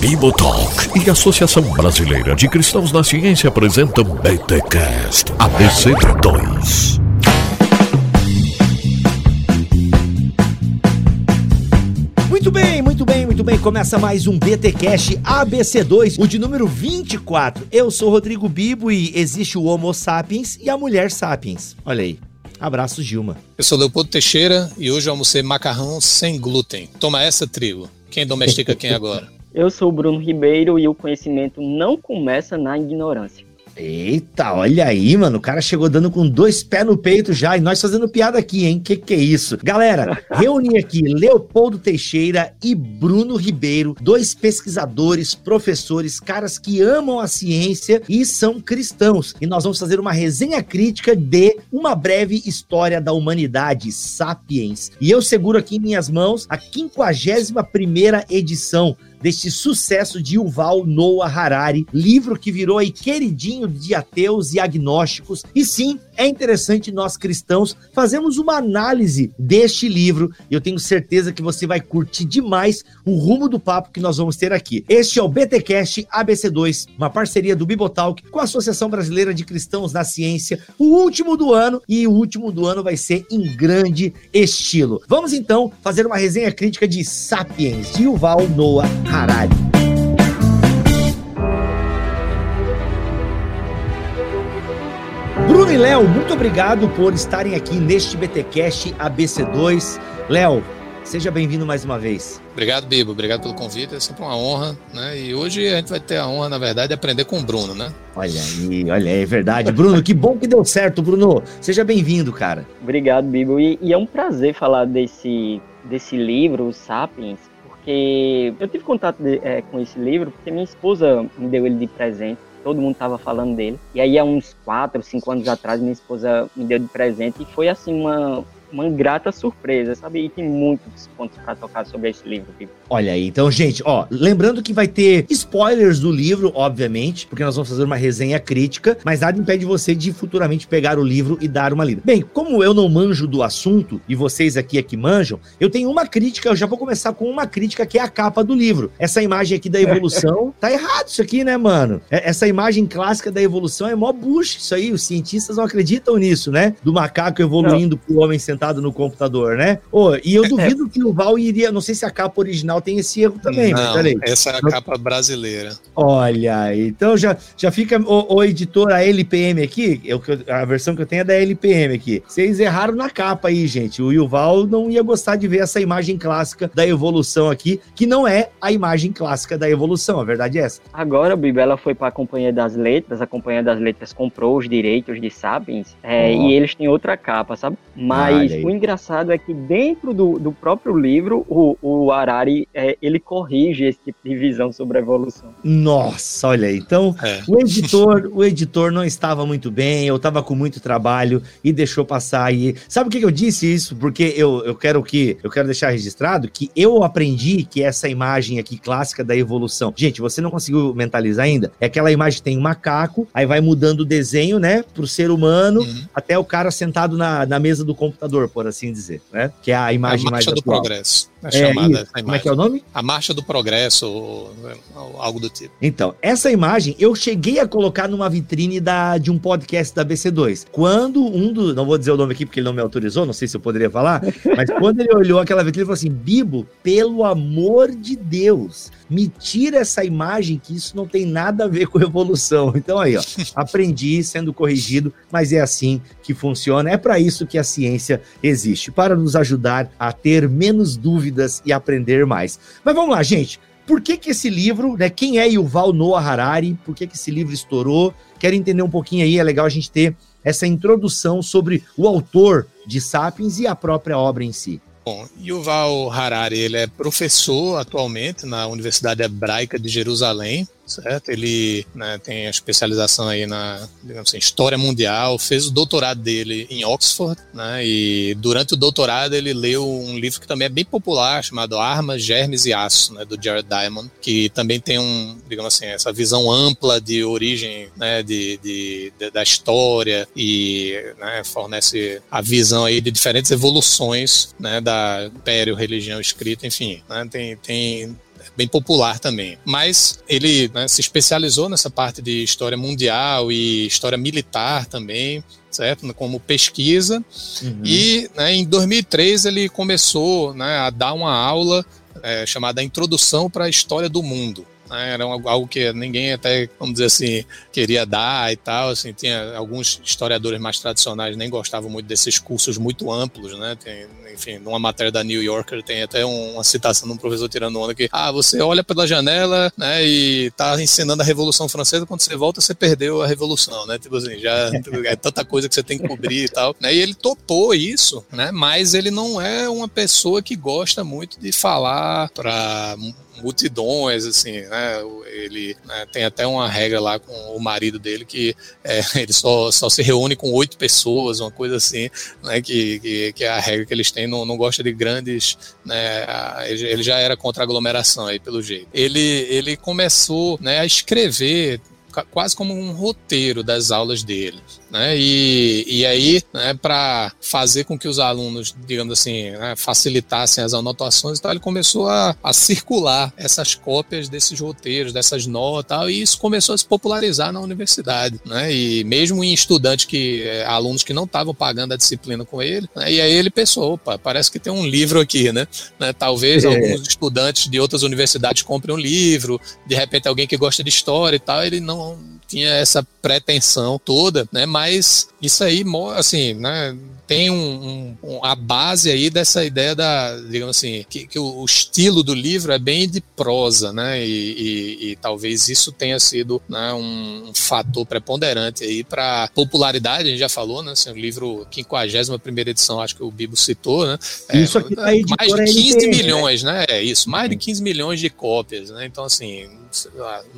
Bibotalk e Associação Brasileira de Cristãos na Ciência apresentam BTCast ABC2. Muito bem, muito bem, muito bem. Começa mais um BTcast ABC2, o de número 24. Eu sou Rodrigo Bibo e existe o Homo sapiens e a mulher sapiens. Olha aí. Abraço, Gilma. Eu sou Leopoldo Teixeira e hoje eu almocei macarrão sem glúten. Toma essa, trigo. Quem domestica quem agora? Eu sou o Bruno Ribeiro e o conhecimento não começa na ignorância. Eita, olha aí, mano. O cara chegou dando com dois pés no peito já e nós fazendo piada aqui, hein? Que que é isso? Galera, reuni aqui Leopoldo Teixeira e Bruno Ribeiro, dois pesquisadores, professores, caras que amam a ciência e são cristãos. E nós vamos fazer uma resenha crítica de Uma Breve História da Humanidade, Sapiens. E eu seguro aqui em minhas mãos a 51 primeira edição deste sucesso de Yuval Noah Harari, livro que virou aí queridinho de ateus e agnósticos. E sim, é interessante nós cristãos fazemos uma análise deste livro eu tenho certeza que você vai curtir demais o rumo do papo que nós vamos ter aqui. Este é o BTcast ABC2, uma parceria do Bibotalk com a Associação Brasileira de Cristãos na Ciência, o último do ano e o último do ano vai ser em grande estilo. Vamos então fazer uma resenha crítica de Sapiens de Yuval Noah Harari. Bruno e Léo, muito obrigado por estarem aqui neste BTcast ABC2. Léo, seja bem-vindo mais uma vez. Obrigado, Bibo. Obrigado pelo convite. É sempre uma honra, né? E hoje a gente vai ter a honra, na verdade, de aprender com o Bruno, né? Olha aí, olha aí, é verdade. Bruno, que bom que deu certo, Bruno. Seja bem-vindo, cara. Obrigado, Bibo. E, e, é um prazer falar desse, desse livro, Os Sapiens, porque eu tive contato de, é, com esse livro porque minha esposa me deu ele de presente todo mundo estava falando dele. E aí, há uns 4, 5 anos atrás, minha esposa me deu de presente e foi assim uma, uma grata surpresa, sabe? E tem muitos pontos para tocar sobre esse livro. Tipo. Olha aí, então, gente, ó, lembrando que vai ter spoilers do livro, obviamente, porque nós vamos fazer uma resenha crítica, mas nada impede você de futuramente pegar o livro e dar uma lida. Bem, como eu não manjo do assunto e vocês aqui é que manjam, eu tenho uma crítica, eu já vou começar com uma crítica que é a capa do livro. Essa imagem aqui da evolução, tá errado isso aqui, né, mano? Essa imagem clássica da evolução é mó bush, isso aí, os cientistas não acreditam nisso, né? Do macaco evoluindo não. pro homem sentado sentado no computador, né? Oh, e eu duvido que o Val iria. Não sei se a capa original tem esse erro também, não, mas peraí. Essa é a capa brasileira. Olha, então já, já fica o, o editor, a LPM aqui, eu, a versão que eu tenho é da LPM aqui. Vocês erraram na capa aí, gente. O Yuval não ia gostar de ver essa imagem clássica da evolução aqui, que não é a imagem clássica da evolução, a verdade é essa. Agora, Bibi, ela foi para a Companhia das Letras, a Companhia das Letras comprou os direitos de Sapiens, é, oh. e eles têm outra capa, sabe? Mas o engraçado é que dentro do, do próprio livro, o, o Harari, é, ele corrige esse tipo de visão sobre a evolução. Nossa, olha aí. Então, é. o editor o editor não estava muito bem, eu estava com muito trabalho e deixou passar aí. Sabe por que eu disse isso? Porque eu, eu quero que eu quero deixar registrado que eu aprendi que essa imagem aqui clássica da evolução. Gente, você não conseguiu mentalizar ainda? É aquela imagem que tem um macaco, aí vai mudando o desenho, né, pro ser humano, uhum. até o cara sentado na, na mesa do computador por assim dizer, né? Que é a imagem a mais do atual. progresso. É, chamada Como é que é o nome? A marcha do progresso, ou, algo do tipo. Então, essa imagem eu cheguei a colocar numa vitrine da, de um podcast da BC2. Quando um do. Não vou dizer o nome aqui porque ele não me autorizou, não sei se eu poderia falar, mas quando ele olhou aquela vitrine, ele falou assim: Bibo, pelo amor de Deus, me tira essa imagem que isso não tem nada a ver com evolução. Então aí, ó, aprendi sendo corrigido, mas é assim que funciona. É para isso que a ciência existe, para nos ajudar a ter menos dúvidas e aprender mais. Mas vamos lá, gente. Por que, que esse livro, né? Quem é Yuval Noah Harari? Por que, que esse livro estourou? Quero entender um pouquinho aí, é legal a gente ter essa introdução sobre o autor de Sapiens e a própria obra em si. Bom, Yuval Harari ele é professor atualmente na Universidade Hebraica de Jerusalém certo? Ele né, tem a especialização aí na assim, história mundial, fez o doutorado dele em Oxford, né? E durante o doutorado ele leu um livro que também é bem popular, chamado Armas, Germes e Aço, né, do Jared Diamond, que também tem um, digamos assim, essa visão ampla de origem, né, de, de, de da história e né, fornece a visão aí de diferentes evoluções, né, da império, religião escrita, enfim, né, tem, tem bem popular também. Mas ele né, se especializou nessa parte de história mundial e história militar também, certo? Como pesquisa. Uhum. E né, em 2003 ele começou né, a dar uma aula é, chamada Introdução para a História do Mundo. Né? Era algo que ninguém até, vamos dizer assim, queria dar e tal. Assim, tinha alguns historiadores mais tradicionais nem gostavam muito desses cursos muito amplos, né? Tem, enfim, numa matéria da New Yorker tem até uma citação de um professor tirando onda que, ah, você olha pela janela, né, e tá ensinando a Revolução Francesa, quando você volta você perdeu a Revolução, né? Tipo assim, já é tanta coisa que você tem que cobrir e tal. Né? E ele topou isso, né? Mas ele não é uma pessoa que gosta muito de falar para multidões, assim, né? Ele né, tem até uma regra lá com o marido dele que é, ele só, só se reúne com oito pessoas, uma coisa assim, né? Que, que, que, é a regra que eles têm, não, não gosta de grandes, né? Ele já era contra a aglomeração aí, pelo jeito. Ele, ele começou né, a escrever quase como um roteiro das aulas dele. Né? E, e aí, né, para fazer com que os alunos, digamos assim, né, facilitassem as anotações, então ele começou a, a circular essas cópias desses roteiros, dessas notas, e isso começou a se popularizar na universidade. Né? E mesmo em estudantes que, é, alunos que não estavam pagando a disciplina com ele, né, e aí ele pensou, opa, parece que tem um livro aqui, né? né talvez é. alguns estudantes de outras universidades comprem um livro, de repente alguém que gosta de história e tal, ele não tinha essa pretensão toda, né? Mas isso aí, assim, né? Tem um, um, a base aí dessa ideia da, digamos assim, que, que o, o, estilo do livro é bem de prosa, né? E, e, e talvez isso tenha sido né, um, um, fator preponderante aí para popularidade, a gente já falou, né? Assim, o livro 51 primeira edição, acho que o Bibo citou, né? É, isso aqui tá mais de 15 LT, milhões, né? né? É isso, mais de 15 milhões de cópias, né? Então, assim,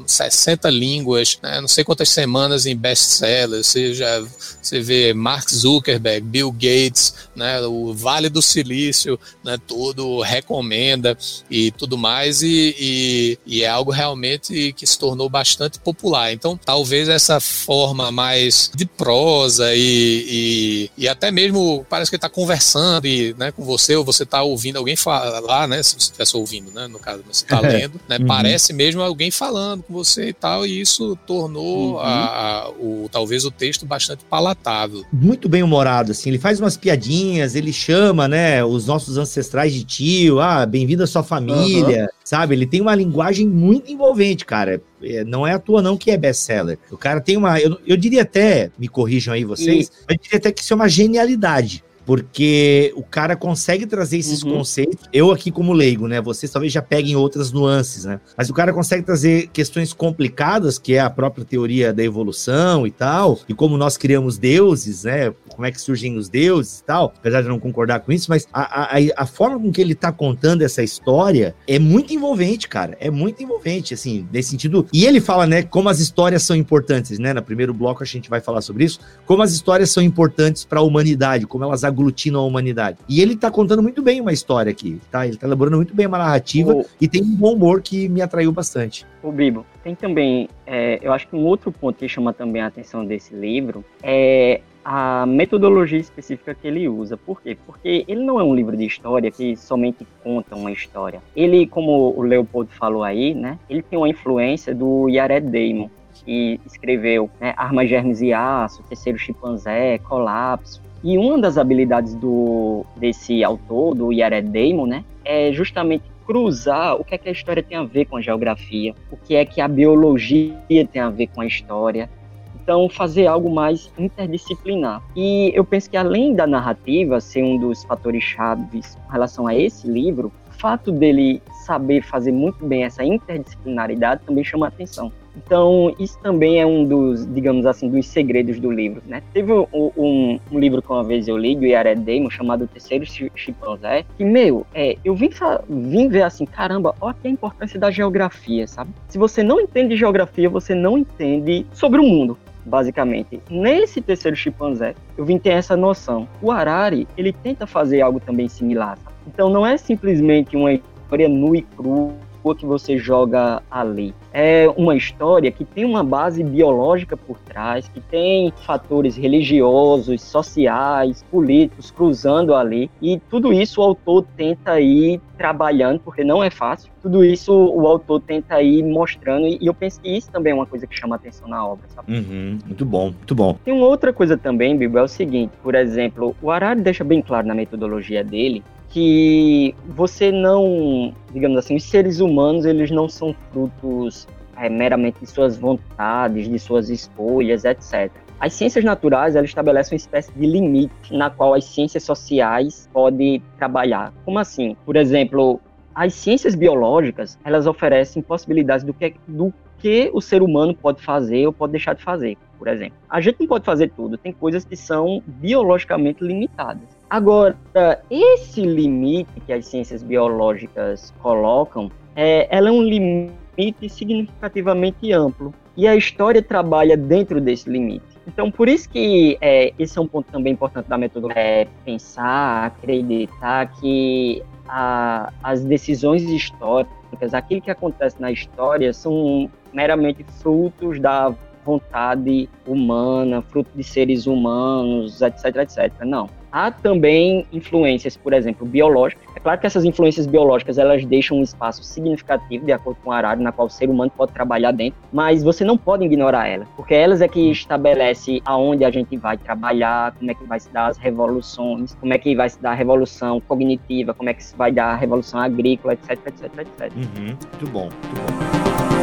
60 línguas, né? não sei quantas semanas em best-sellers, você já você vê Mark Zuckerberg, Bill Gates, né, o Vale do Silício, né, todo recomenda e tudo mais, e, e, e, é algo realmente que se tornou bastante popular. Então, talvez essa forma mais de prosa e, e, e até mesmo parece que está conversando e, né, com você, ou você está ouvindo alguém falar, né, se você estivesse ouvindo, né, no caso, você está lendo, né, uhum. parece mesmo alguém falando com você e tal, e isso tornou uhum. a, a, o, talvez o texto bastante palatável. Muito bem humorado, assim, ele faz umas piadinhas, ele chama, né, os nossos ancestrais de tio, ah, bem-vindo à sua família, uhum. sabe? Ele tem uma linguagem muito envolvente, cara. É, não é à toa não que é best-seller. O cara tem uma, eu, eu diria até, me corrijam aí vocês, e... eu diria até que isso é uma genialidade porque o cara consegue trazer esses uhum. conceitos. Eu aqui como leigo, né? Vocês talvez já peguem outras nuances, né? Mas o cara consegue trazer questões complicadas, que é a própria teoria da evolução e tal, e como nós criamos deuses, né? Como é que surgem os deuses e tal, apesar de não concordar com isso, mas a, a, a forma com que ele tá contando essa história é muito envolvente, cara. É muito envolvente, assim, nesse sentido. E ele fala, né, como as histórias são importantes, né? No primeiro bloco a gente vai falar sobre isso, como as histórias são importantes para a humanidade, como elas aglutinam a humanidade. E ele tá contando muito bem uma história aqui, tá? Ele tá elaborando muito bem uma narrativa o... e tem um bom humor que me atraiu bastante. O Bibo, tem também, é, eu acho que um outro ponto que chama também a atenção desse livro é a metodologia específica que ele usa. Por quê? Porque ele não é um livro de história que somente conta uma história. Ele, como o Leopoldo falou aí, né, ele tem uma influência do Yared Damon, que escreveu né, Armas, Germes e Aço, Terceiro Chimpanzé, Colapso, e uma das habilidades do, desse autor, do Jared Damon, né, é justamente cruzar o que é que a história tem a ver com a geografia, o que é que a biologia tem a ver com a história. Então, fazer algo mais interdisciplinar. E eu penso que além da narrativa ser um dos fatores chaves com relação a esse livro, o fato dele saber fazer muito bem essa interdisciplinaridade também chama atenção. Então, isso também é um dos, digamos assim, dos segredos do livro, né? Teve um, um, um livro que uma vez eu li, do Yared Damon, chamado O Terceiro Chimpanzé, que, meu, é, eu vim, vim ver assim, caramba, olha que a importância da geografia, sabe? Se você não entende geografia, você não entende sobre o mundo basicamente. Nesse terceiro chimpanzé, eu vim ter essa noção. O Harari, ele tenta fazer algo também similar. Então não é simplesmente uma história nua e crua que você joga ali. É uma história que tem uma base biológica por trás, que tem fatores religiosos, sociais, políticos cruzando ali, e tudo isso o autor tenta ir trabalhando, porque não é fácil. Tudo isso o autor tenta ir mostrando, e eu penso que isso também é uma coisa que chama atenção na obra, sabe? Uhum, muito bom, muito bom. Tem uma outra coisa também, Bibo, é o seguinte, por exemplo, o Harari deixa bem claro na metodologia dele que você não, digamos assim, os seres humanos eles não são frutos é, meramente de suas vontades, de suas escolhas, etc. As ciências naturais elas estabelecem uma espécie de limite na qual as ciências sociais podem trabalhar. Como assim? Por exemplo, as ciências biológicas elas oferecem possibilidades do que, do que o ser humano pode fazer ou pode deixar de fazer, por exemplo. A gente não pode fazer tudo, tem coisas que são biologicamente limitadas. Agora, esse limite que as ciências biológicas colocam, é, ela é um limite significativamente amplo. E a história trabalha dentro desse limite. Então, por isso que é, esse é um ponto também importante da metodologia, é pensar, acreditar que a, as decisões históricas, aquilo que acontece na história, são meramente frutos da vontade humana, fruto de seres humanos, etc, etc. Não há também influências, por exemplo, biológicas. É claro que essas influências biológicas elas deixam um espaço significativo, de acordo com o Harari, na qual o ser humano pode trabalhar dentro, mas você não pode ignorar elas, porque elas é que estabelece aonde a gente vai trabalhar, como é que vai se dar as revoluções, como é que vai se dar a revolução cognitiva, como é que se vai dar a revolução agrícola, etc, etc, etc. Uhum. Muito bom, muito bom.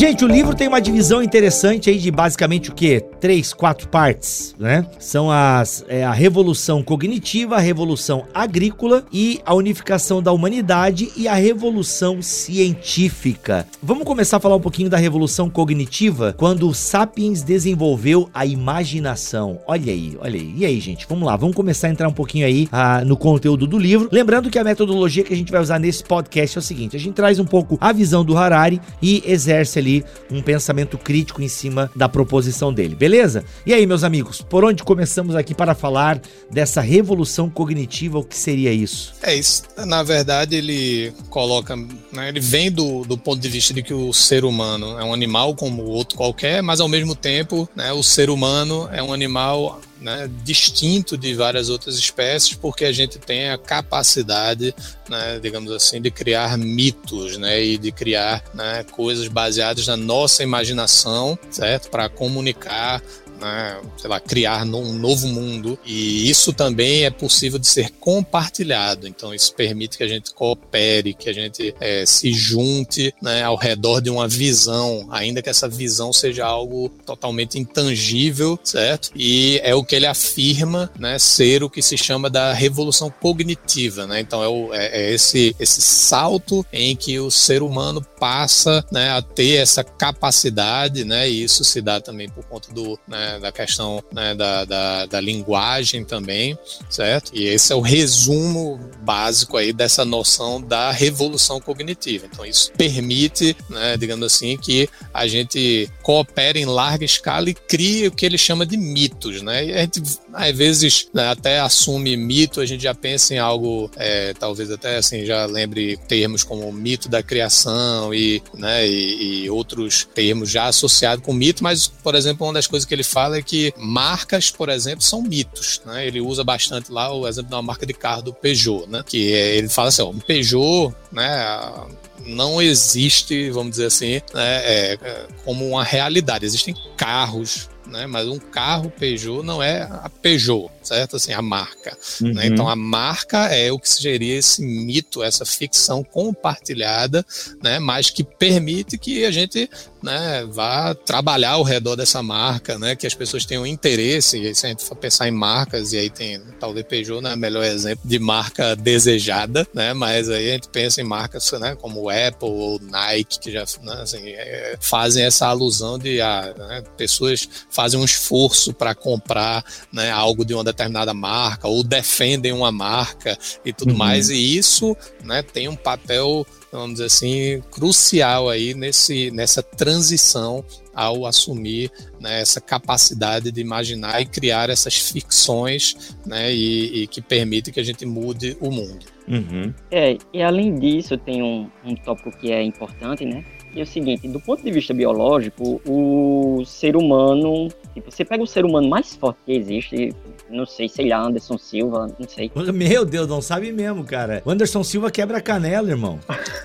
Gente, o livro tem uma divisão interessante aí de basicamente o que? Três, quatro partes, né? São as é, a revolução cognitiva, a revolução agrícola e a unificação da humanidade e a revolução científica. Vamos começar a falar um pouquinho da revolução cognitiva, quando o Sapiens desenvolveu a imaginação. Olha aí, olha aí. E aí, gente? Vamos lá, vamos começar a entrar um pouquinho aí ah, no conteúdo do livro. Lembrando que a metodologia que a gente vai usar nesse podcast é o seguinte: a gente traz um pouco a visão do Harari e exerce ali ali um pensamento crítico em cima da proposição dele, beleza? E aí, meus amigos, por onde começamos aqui para falar dessa revolução cognitiva? O que seria isso? É isso. Na verdade, ele coloca, né, ele vem do, do ponto de vista de que o ser humano é um animal como outro qualquer, mas ao mesmo tempo, né, o ser humano é um animal né, distinto de várias outras espécies, porque a gente tem a capacidade, né, digamos assim, de criar mitos, né, e de criar né, coisas baseadas na nossa imaginação, certo, para comunicar né, sei lá, criar um novo mundo. E isso também é possível de ser compartilhado. Então, isso permite que a gente coopere, que a gente é, se junte né, ao redor de uma visão, ainda que essa visão seja algo totalmente intangível, certo? E é o que ele afirma né, ser o que se chama da revolução cognitiva. Né? Então, é, o, é, é esse, esse salto em que o ser humano passa né, a ter essa capacidade, né, e isso se dá também por conta do, né, da questão né, da, da, da, linguagem também, certo? E esse é o resumo básico aí dessa noção da revolução cognitiva. Então isso permite, né, digamos assim, que a gente coopere em larga escala e crie o que ele chama de mitos, né? E a gente às vezes né, até assume mito, a gente já pensa em algo, é, talvez até assim já lembre termos como mito da criação e, né, e, e outros termos já associados com mito, mas por exemplo uma das coisas que ele fala fala é que marcas, por exemplo, são mitos. Né? Ele usa bastante lá o exemplo da marca de carro do Peugeot, né? que é, ele fala assim, ó, um Peugeot, né, não existe, vamos dizer assim, né, é, é como uma realidade. Existem carros né? Mas um carro Peugeot não é a Peugeot, certo? Assim, a marca. Né? Uhum. Né? Então a marca é o que seria esse mito, essa ficção compartilhada, né? Mas que permite que a gente né, vá trabalhar ao redor dessa marca, né, que as pessoas tenham interesse, se a gente for pensar em marcas, e aí tem, talvez Peugeot, né, melhor exemplo de marca desejada, né, mas aí a gente pensa em marcas, né, como Apple ou Nike, que já, né, assim, é, fazem essa alusão de, ah, né, pessoas fazem um esforço para comprar, né, algo de uma determinada marca, ou defendem uma marca e tudo uhum. mais, e isso, né, tem um papel vamos dizer assim, crucial aí nesse, nessa transição ao assumir né, essa capacidade de imaginar e criar essas ficções né, e, e que permitem que a gente mude o mundo. Uhum. É, e além disso, tem um, um tópico que é importante, né? E é o seguinte, do ponto de vista biológico, o ser humano, tipo, você pega o ser humano mais forte que existe, não sei, sei lá, Anderson Silva, não sei. Meu Deus, não sabe mesmo, cara. O Anderson Silva quebra a canela, irmão.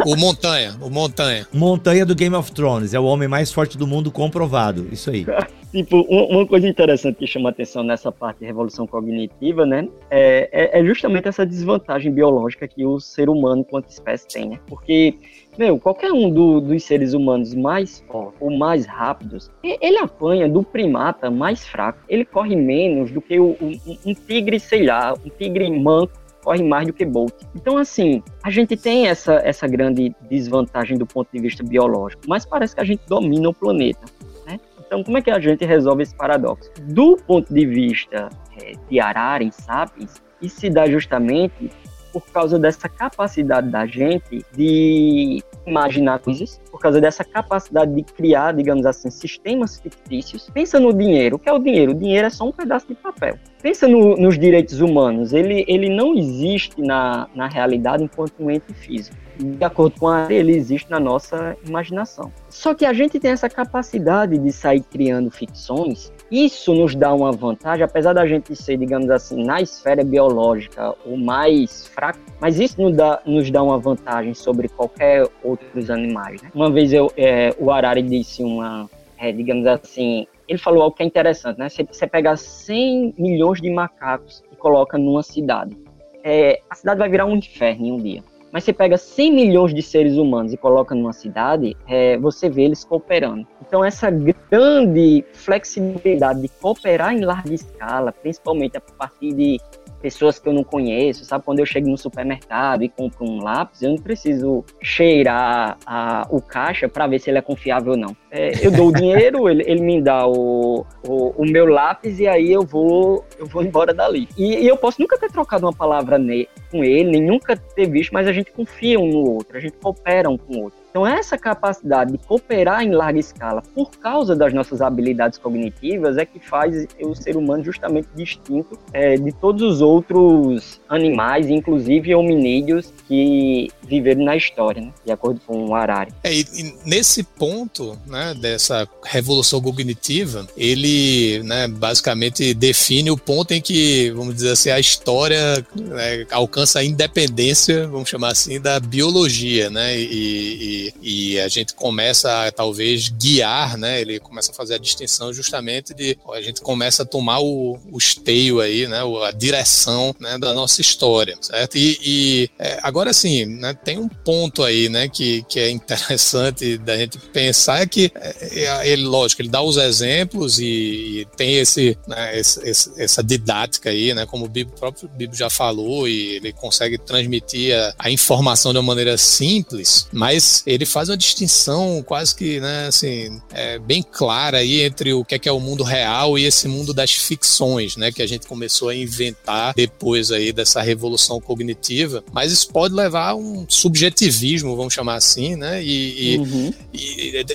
o Montanha, o Montanha. Montanha do Game of Thrones, é o homem mais forte do mundo comprovado, isso aí. tipo, uma coisa interessante que chama atenção nessa parte de revolução cognitiva, né, é, é, é justamente essa desvantagem biológica que o ser humano, enquanto espécie, tem, né? Porque meu, qualquer um do, dos seres humanos mais fortes ou mais rápidos, ele apanha do primata mais fraco. Ele corre menos do que o, um, um tigre, sei lá, um tigre manco corre mais do que Bolt. Então, assim, a gente tem essa, essa grande desvantagem do ponto de vista biológico, mas parece que a gente domina o planeta. Né? Então, como é que a gente resolve esse paradoxo? Do ponto de vista é, de Arara, Sapiens, isso se dá justamente por causa dessa capacidade da gente de imaginar coisas, por causa dessa capacidade de criar, digamos assim, sistemas fictícios. Pensa no dinheiro. O que é o dinheiro? O dinheiro é só um pedaço de papel. Pensa no, nos direitos humanos. Ele, ele não existe na, na realidade enquanto um ente físico. De acordo com a ele existe na nossa imaginação. Só que a gente tem essa capacidade de sair criando ficções isso nos dá uma vantagem, apesar da gente ser, digamos assim, na esfera biológica o mais fraco, mas isso nos dá, nos dá uma vantagem sobre qualquer outros animais. Né? Uma vez eu, é, o Arari disse uma, é, digamos assim, ele falou algo que é interessante, né? Você, você pegar 100 milhões de macacos e coloca numa cidade, é, a cidade vai virar um inferno em um dia. Mas você pega 100 milhões de seres humanos e coloca numa cidade, é, você vê eles cooperando. Então, essa grande flexibilidade de cooperar em larga escala, principalmente a partir de pessoas que eu não conheço, sabe? Quando eu chego no supermercado e compro um lápis, eu não preciso cheirar a, o caixa para ver se ele é confiável ou não. É, eu dou o dinheiro, ele, ele me dá o, o, o, meu lápis e aí eu vou, eu vou embora dali. E, e eu posso nunca ter trocado uma palavra ne, com ele, nem nunca ter visto, mas a gente confia um no outro, a gente coopera um com o outro. Então, essa capacidade de cooperar em larga escala por causa das nossas habilidades cognitivas é que faz o ser humano justamente distinto é, de todos os outros animais, inclusive hominídeos, que viveram na história, né? de acordo com o Harari. É, e, nesse ponto né, dessa revolução cognitiva, ele né, basicamente define o ponto em que, vamos dizer assim, a história né, alcança a independência, vamos chamar assim, da biologia, né? E, e e, a gente começa a talvez guiar, né? Ele começa a fazer a distinção justamente de a gente começa a tomar o, o esteio aí, né? A direção né, da nossa história, certo? E, e é, agora sim, né, tem um ponto aí, né, que, que é interessante da gente pensar é que é, ele, lógico, ele dá os exemplos e, e tem esse, né, esse, esse, essa didática aí, né? Como o, Bibo, próprio Bibo já falou e ele consegue transmitir a, a informação de uma maneira simples, mas ele faz uma distinção quase que, né, assim, é, bem clara aí entre o que é, que é o mundo real e esse mundo das ficções, né, que a gente começou a inventar depois aí dessa revolução cognitiva. Mas isso pode levar a um subjetivismo, vamos chamar assim, né, e, e, uhum. e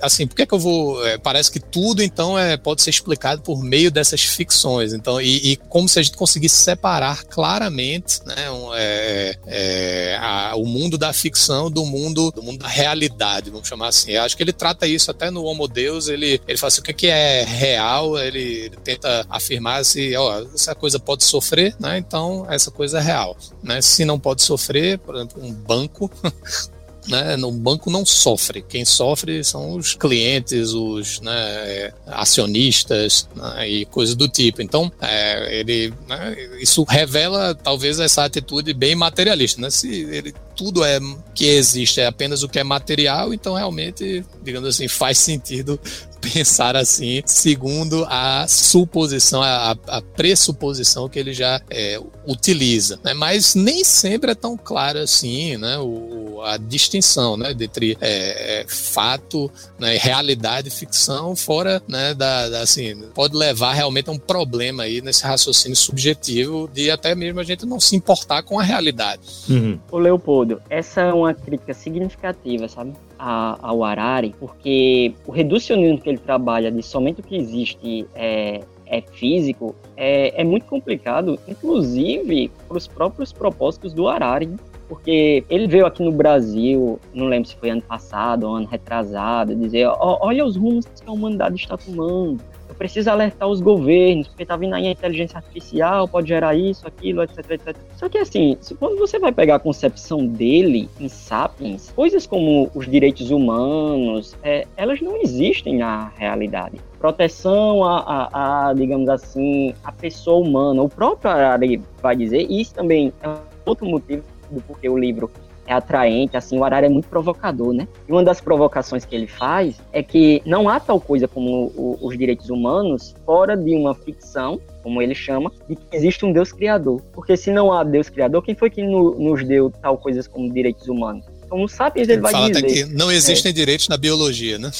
assim, por que é que eu vou... É, parece que tudo, então, é, pode ser explicado por meio dessas ficções. Então, e, e como se a gente conseguisse separar claramente, né, um, é, é, a, o mundo da ficção do mundo, do mundo da realidade, vamos chamar assim. Eu acho que ele trata isso até no Homo Deus, ele, ele fala assim, o que é real, ele, ele tenta afirmar se, ó, essa coisa pode sofrer, né? Então essa coisa é real, né? Se não pode sofrer, por exemplo, um banco né, no banco não sofre. Quem sofre são os clientes, os né, acionistas né, e coisas do tipo. Então, é, ele, né, isso revela talvez essa atitude bem materialista. Né? Se ele tudo é que existe é apenas o que é material, então realmente, digamos assim, faz sentido pensar assim, segundo a suposição, a, a pressuposição que ele já é, utiliza. Né? Mas nem sempre é tão claro assim, né? O, a distinção né? entre é, é, fato, né? realidade e ficção, fora né? da, da, assim, pode levar realmente a um problema aí nesse raciocínio subjetivo de até mesmo a gente não se importar com a realidade. Uhum. O Leopoldo, essa é uma crítica significativa, sabe? a, ao Harari, porque o reducionismo que ele trabalha de somente o que existe é, é físico é, é muito complicado, inclusive para os próprios propósitos do Harari. Né? Porque ele veio aqui no Brasil, não lembro se foi ano passado ou ano retrasado, dizer: olha os rumos que a humanidade está tomando precisa alertar os governos, porque tá vindo aí a inteligência artificial, pode gerar isso, aquilo, etc, etc. Só que assim, quando você vai pegar a concepção dele em Sapiens, coisas como os direitos humanos, é, elas não existem na realidade proteção a, a, a, digamos assim, a pessoa humana. O próprio Harari vai dizer, e isso também é outro motivo do porquê o livro é atraente, assim, o Arara é muito provocador, né? E uma das provocações que ele faz é que não há tal coisa como o, os direitos humanos fora de uma ficção, como ele chama, de que existe um Deus criador. Porque se não há Deus criador, quem foi que no, nos deu tal coisas como direitos humanos? No Sapiens ele, ele vai fala dizer... que não existem é. direitos na biologia, né?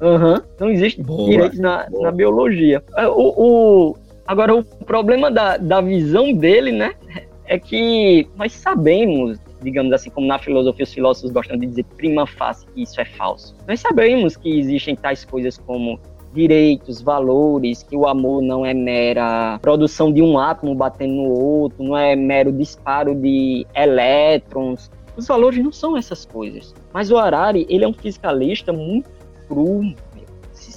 Uhum, não existem direitos na, na biologia. É, o, o, agora, o problema da, da visão dele, né, é que nós sabemos digamos assim, como na filosofia os filósofos gostam de dizer prima facie que isso é falso. Nós sabemos que existem tais coisas como direitos, valores, que o amor não é mera produção de um átomo batendo no outro, não é mero disparo de elétrons. Os valores não são essas coisas. Mas o Harari, ele é um fisicalista muito cru,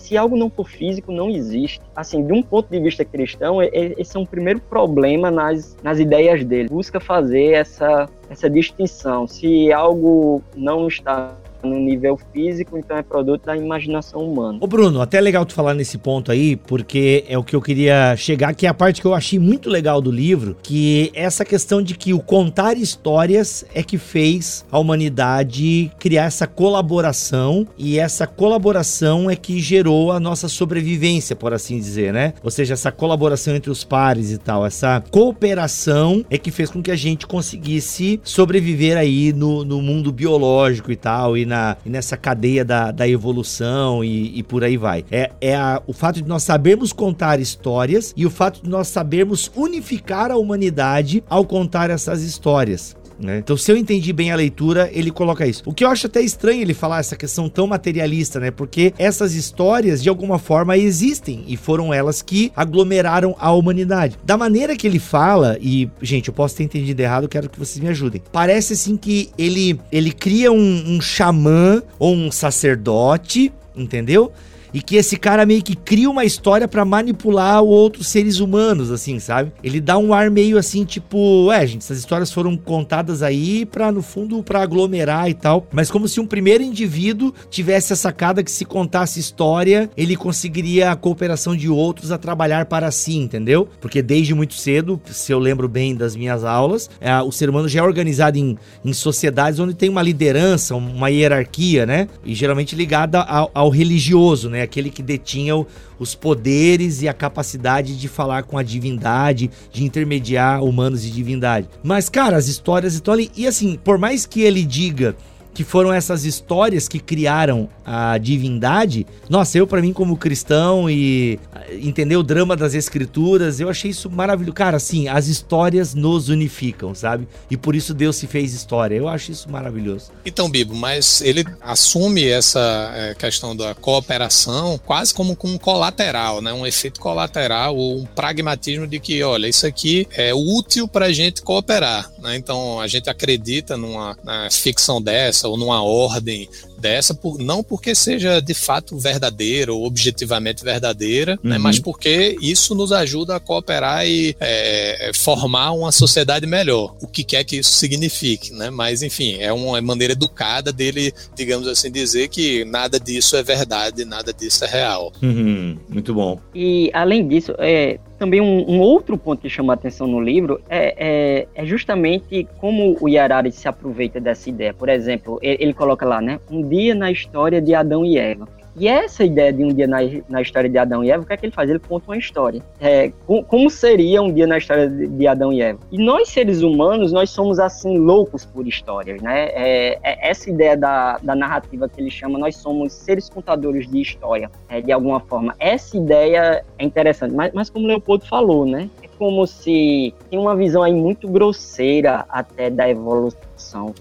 se algo não for físico, não existe. Assim, de um ponto de vista cristão, esse é um primeiro problema nas, nas ideias dele. Busca fazer essa, essa distinção. Se algo não está no nível físico, então é produto da imaginação humana. Ô Bruno, até legal tu falar nesse ponto aí, porque é o que eu queria chegar, que é a parte que eu achei muito legal do livro, que é essa questão de que o contar histórias é que fez a humanidade criar essa colaboração e essa colaboração é que gerou a nossa sobrevivência, por assim dizer, né? Ou seja, essa colaboração entre os pares e tal, essa cooperação é que fez com que a gente conseguisse sobreviver aí no, no mundo biológico e tal, e na na, nessa cadeia da, da evolução e, e, por aí vai. É, é a, o fato de nós sabermos contar histórias e o fato de nós sabermos unificar a humanidade ao contar essas histórias. Né? Então, se eu entendi bem a leitura, ele coloca isso. O que eu acho até estranho ele falar essa questão tão materialista, né? Porque essas histórias, de alguma forma, existem e foram elas que aglomeraram a humanidade. Da maneira que ele fala, e, gente, eu posso ter entendido errado, quero que vocês me ajudem. Parece assim que ele, ele cria um, um xamã ou um sacerdote, entendeu? E que esse cara meio que cria uma história para manipular outros seres humanos, assim, sabe? Ele dá um ar meio assim, tipo, é, gente, essas histórias foram contadas aí pra, no fundo, pra aglomerar e tal, mas como se um primeiro indivíduo tivesse a sacada que se contasse história, ele conseguiria a cooperação de outros a trabalhar para si, entendeu? Porque desde muito cedo, se eu lembro bem das minhas aulas, é, o ser humano já é organizado em, em sociedades onde tem uma liderança, uma hierarquia, né? E geralmente ligada ao, ao religioso, né? Aquele que detinha o, os poderes e a capacidade de falar com a divindade, de intermediar humanos e divindade. Mas, cara, as histórias estão ali. E assim, por mais que ele diga que foram essas histórias que criaram a divindade. Nossa, eu para mim como cristão e entender o drama das escrituras, eu achei isso maravilhoso. Cara, assim, as histórias nos unificam, sabe? E por isso Deus se fez história. Eu acho isso maravilhoso. Então, Bibo, mas ele assume essa é, questão da cooperação quase como com um colateral, né? Um efeito colateral ou um pragmatismo de que, olha, isso aqui é útil para a gente cooperar, né? Então, a gente acredita numa ficção dessa ou numa ordem dessa, por, não porque seja de fato verdadeira ou objetivamente verdadeira, né, uhum. né, mas porque isso nos ajuda a cooperar e é, formar uma sociedade melhor, o que quer que isso signifique, né? Mas enfim, é uma maneira educada dele, digamos assim, dizer que nada disso é verdade, nada disso é real. Uhum. Muito bom. E além disso, é, também um, um, outro ponto que chama a atenção no livro é, é, é, justamente como o Yarari se aproveita dessa ideia. Por exemplo, ele, ele, coloca lá, né? Um dia na história de Adão e Eva. E essa ideia de um dia na, na história de Adão e Eva, o que é que ele faz? Ele conta uma história. É, com, como seria um dia na história de, de, Adão e Eva? E nós, seres humanos, nós somos, assim, loucos por histórias, né? É, é essa ideia da, da narrativa que ele chama, nós somos seres contadores de história, é, de alguma forma. Essa ideia é interessante, mas, mas como Leopoldo falou, né? Como se tem uma visão aí muito grosseira até da evolução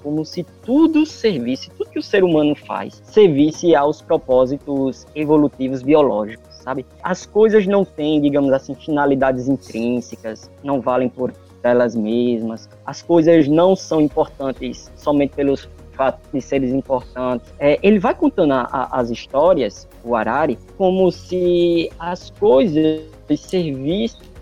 como se tudo servisse, tudo que o ser humano faz, servisse aos propósitos evolutivos biológicos, sabe? As coisas não têm, digamos assim, finalidades intrínsecas, não valem por elas mesmas, as coisas não são importantes somente pelos fatos de seres importantes. É, ele vai contando a, a, as histórias, o Arari, como se as coisas servissem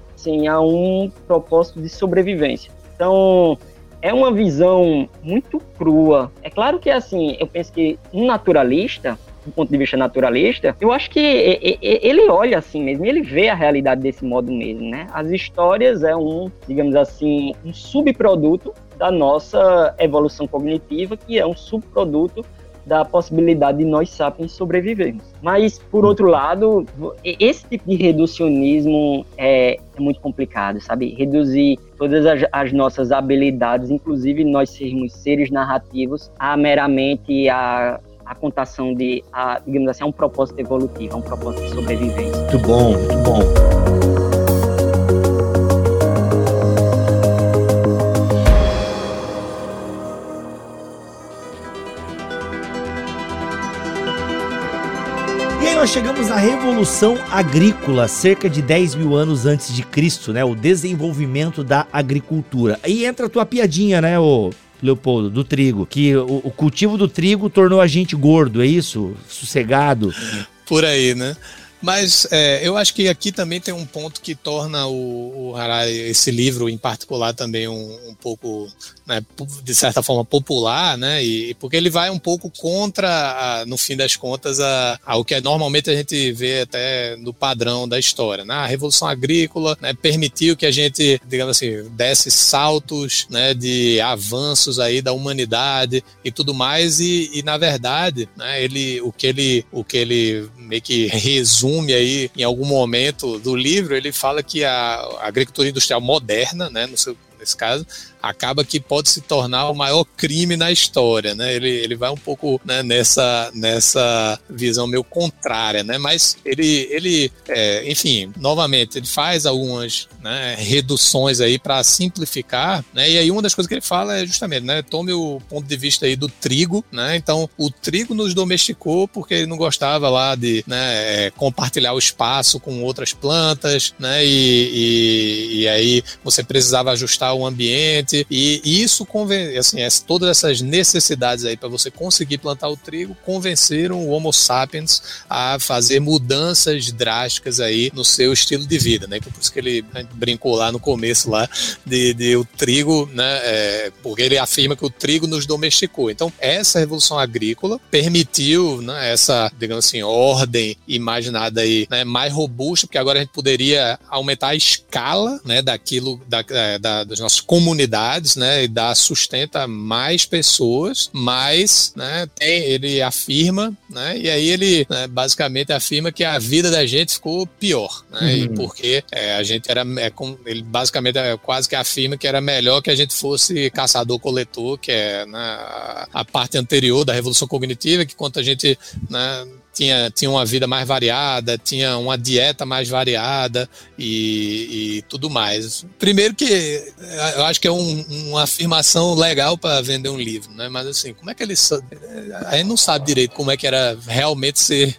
a um propósito de sobrevivência. Então, é uma visão muito crua. É claro que, assim, eu penso que um naturalista, do ponto de vista naturalista, eu acho que ele olha assim mesmo, ele vê a realidade desse modo mesmo, né? As histórias é um, digamos assim, um subproduto da nossa evolução cognitiva, que é um subproduto da possibilidade de nós sapiens sobrevivermos. Mas, por outro lado, esse tipo de reducionismo é, é muito complicado, sabe? Reduzir todas as, as, nossas habilidades, inclusive nós sermos seres narrativos, a meramente a, a contação de, a, digamos assim, a um propósito evolutivo, a um propósito de sobrevivência. Muito bom, muito bom. Chegamos à Revolução Agrícola, cerca de 10 mil anos antes de Cristo, né? O desenvolvimento da agricultura. Aí entra a tua piadinha, né, ô Leopoldo, do trigo. Que o, o cultivo do trigo tornou a gente gordo, é isso? Sossegado. Por aí, né? Mas é, eu acho que aqui também tem um ponto que torna o, o Harari, esse livro em particular, também um, um pouco, né, de certa forma, popular, né? E, porque ele vai um pouco contra, a, no fim das contas, a, a, o que normalmente a gente vê até no padrão da história. Né? A Revolução Agrícola né, permitiu que a gente, digamos assim, desse saltos né, de avanços aí da humanidade e tudo mais, e, e na verdade, né, ele, o, que ele, o que ele meio que resume aí em algum momento do livro, ele fala que a agricultura industrial moderna, né, no seu, nesse caso, acaba que pode se tornar o maior crime na história, né? Ele, ele vai um pouco né, nessa, nessa visão meio contrária, né? Mas ele, ele é, enfim, novamente, ele faz algumas né, reduções aí para simplificar, né? E aí uma das coisas que ele fala é justamente, né? Tome o ponto de vista aí do trigo, né? Então, o trigo nos domesticou porque ele não gostava lá de né, é, compartilhar o espaço com outras plantas, né? E, e, e aí você precisava ajustar o ambiente e, isso, assim, todas essas necessidades aí para você conseguir plantar o trigo convenceram o Homo sapiens a fazer mudanças drásticas aí no seu estilo de vida, né? Por isso que ele brincou lá no começo lá de, de o trigo, né? É, porque ele afirma que o trigo nos domesticou. Então, essa revolução agrícola permitiu né, essa, digamos assim, ordem imaginada aí né, mais robusta, porque agora a gente poderia aumentar a escala né, daquilo, da, é, da, das nossas comunidades né, e dá sustento a mais pessoas, mas, né, tem, ele afirma, né, e aí ele né, basicamente afirma que a vida da gente ficou pior, né, uhum. e porque é, a gente era, é, ele basicamente é, quase que afirma que era melhor que a gente fosse caçador-coletor, que é né, a, a parte anterior da revolução cognitiva, que quando a gente né, tinha, tinha uma vida mais variada, tinha uma dieta mais variada e, e tudo mais. Primeiro que eh, eu acho que é um, uma afirmação legal para vender um livro, né? Mas assim, como é que ele a gente não sabe direito como é que era realmente ser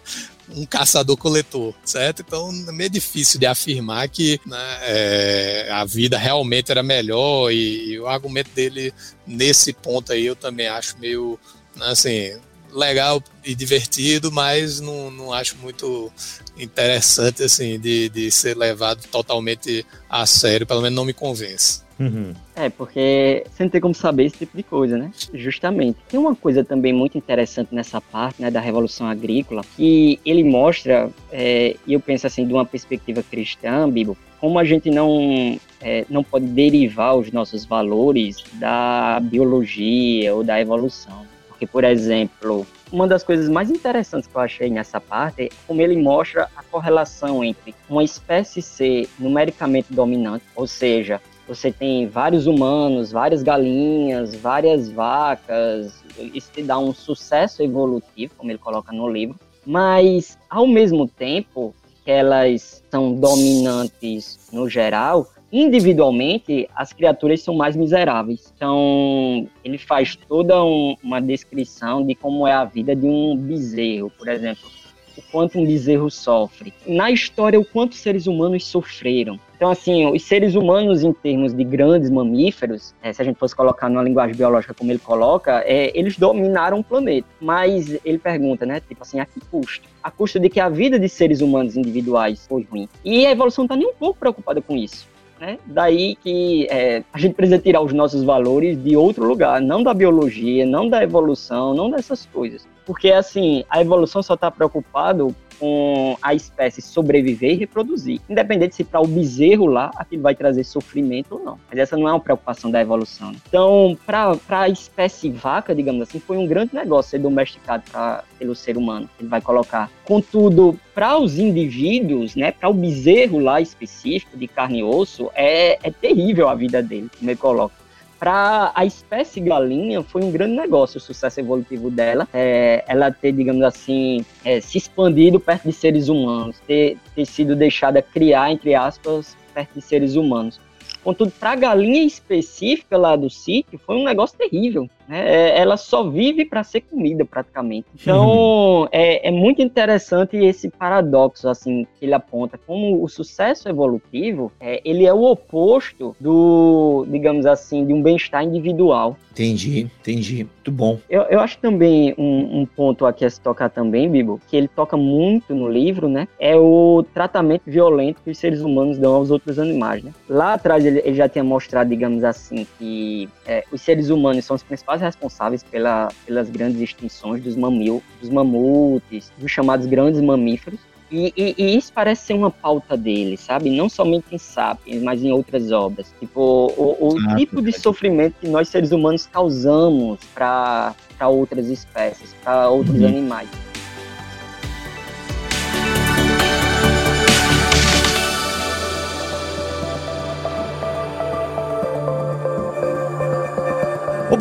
um caçador-coletor, certo? Então é meio difícil de afirmar que né, é, a vida realmente era melhor e, e, o argumento dele nesse ponto aí eu também acho meio Assim, legal e divertido, mas não, não acho muito interessante assim de, de ser levado totalmente a sério, pelo menos não me convence. Uhum. É, porque você não tem como saber esse tipo de coisa, né? Justamente. Tem uma coisa também muito interessante nessa parte, né, da Revolução Agrícola, que ele mostra, é, e eu penso assim, de uma perspectiva cristã, Bíblia, como a gente não, é, não pode derivar os nossos valores da biologia ou da evolução. Por exemplo, uma das coisas mais interessantes que eu achei nessa parte é como ele mostra a correlação entre uma espécie ser numericamente dominante, ou seja, você tem vários humanos, várias galinhas, várias vacas, isso te dá um sucesso evolutivo, como ele coloca no livro, mas ao mesmo tempo que elas são dominantes no geral, individualmente, as criaturas são mais miseráveis. Então, ele faz toda um, uma descrição de como é a vida de um bezerro, por exemplo. O quanto um bezerro sofre. Na história, o quanto seres humanos sofreram. Então, assim, os seres humanos, em termos de grandes mamíferos, é, se a gente fosse colocar numa linguagem biológica como ele coloca, é, eles dominaram o planeta. Mas ele pergunta, né, tipo assim, a que custo? A custo de que a vida de seres humanos individuais foi ruim. E a evolução não está nem um pouco preocupada com isso. Né? Daí que é, a gente precisa tirar os nossos valores de outro lugar, não da biologia, não da evolução, não dessas coisas. Porque, assim, a evolução só está preocupado com a espécie sobreviver e reproduzir, independente se para o bezerro lá aquilo vai trazer sofrimento ou não. Mas essa não é uma preocupação da evolução. Né? Então, para a espécie vaca, digamos assim, foi um grande negócio ser domesticado pra, pelo ser humano. Ele vai colocar. Contudo, para os indivíduos, né, para o bezerro lá específico de carne e osso, é, é terrível a vida dele, como ele coloca para a espécie galinha foi um grande negócio o sucesso evolutivo dela. É, ela ter, digamos assim, é, se expandido perto de seres humanos, ter, ter sido deixada criar, entre aspas, perto de seres humanos. Contudo, para a galinha específica lá do sítio, foi um negócio terrível. Né? É, ela só vive para ser comida, praticamente. Então, uhum. é, é, muito interessante esse paradoxo assim que ele aponta. Como o sucesso evolutivo, é, ele é o oposto do, digamos assim, de um bem-estar individual. Entendi, entendi. Muito bom. Eu, eu acho também um, um, ponto aqui a se tocar também, Bibo, que ele toca muito no livro, né? É o tratamento violento que os seres humanos dão aos outros animais, né? Lá atrás ele, ele já tinha mostrado, digamos assim, que é, os seres humanos são os principais responsáveis pela, pelas grandes extinções dos, mamil, dos mamutes, dos chamados grandes mamíferos. E, e, e, isso parece ser uma pauta dele, sabe? Não somente em Sapiens, mas em outras obras. Tipo, o, o ah, tipo de sofrimento que nós seres humanos causamos para outras espécies, para outros uhum. animais.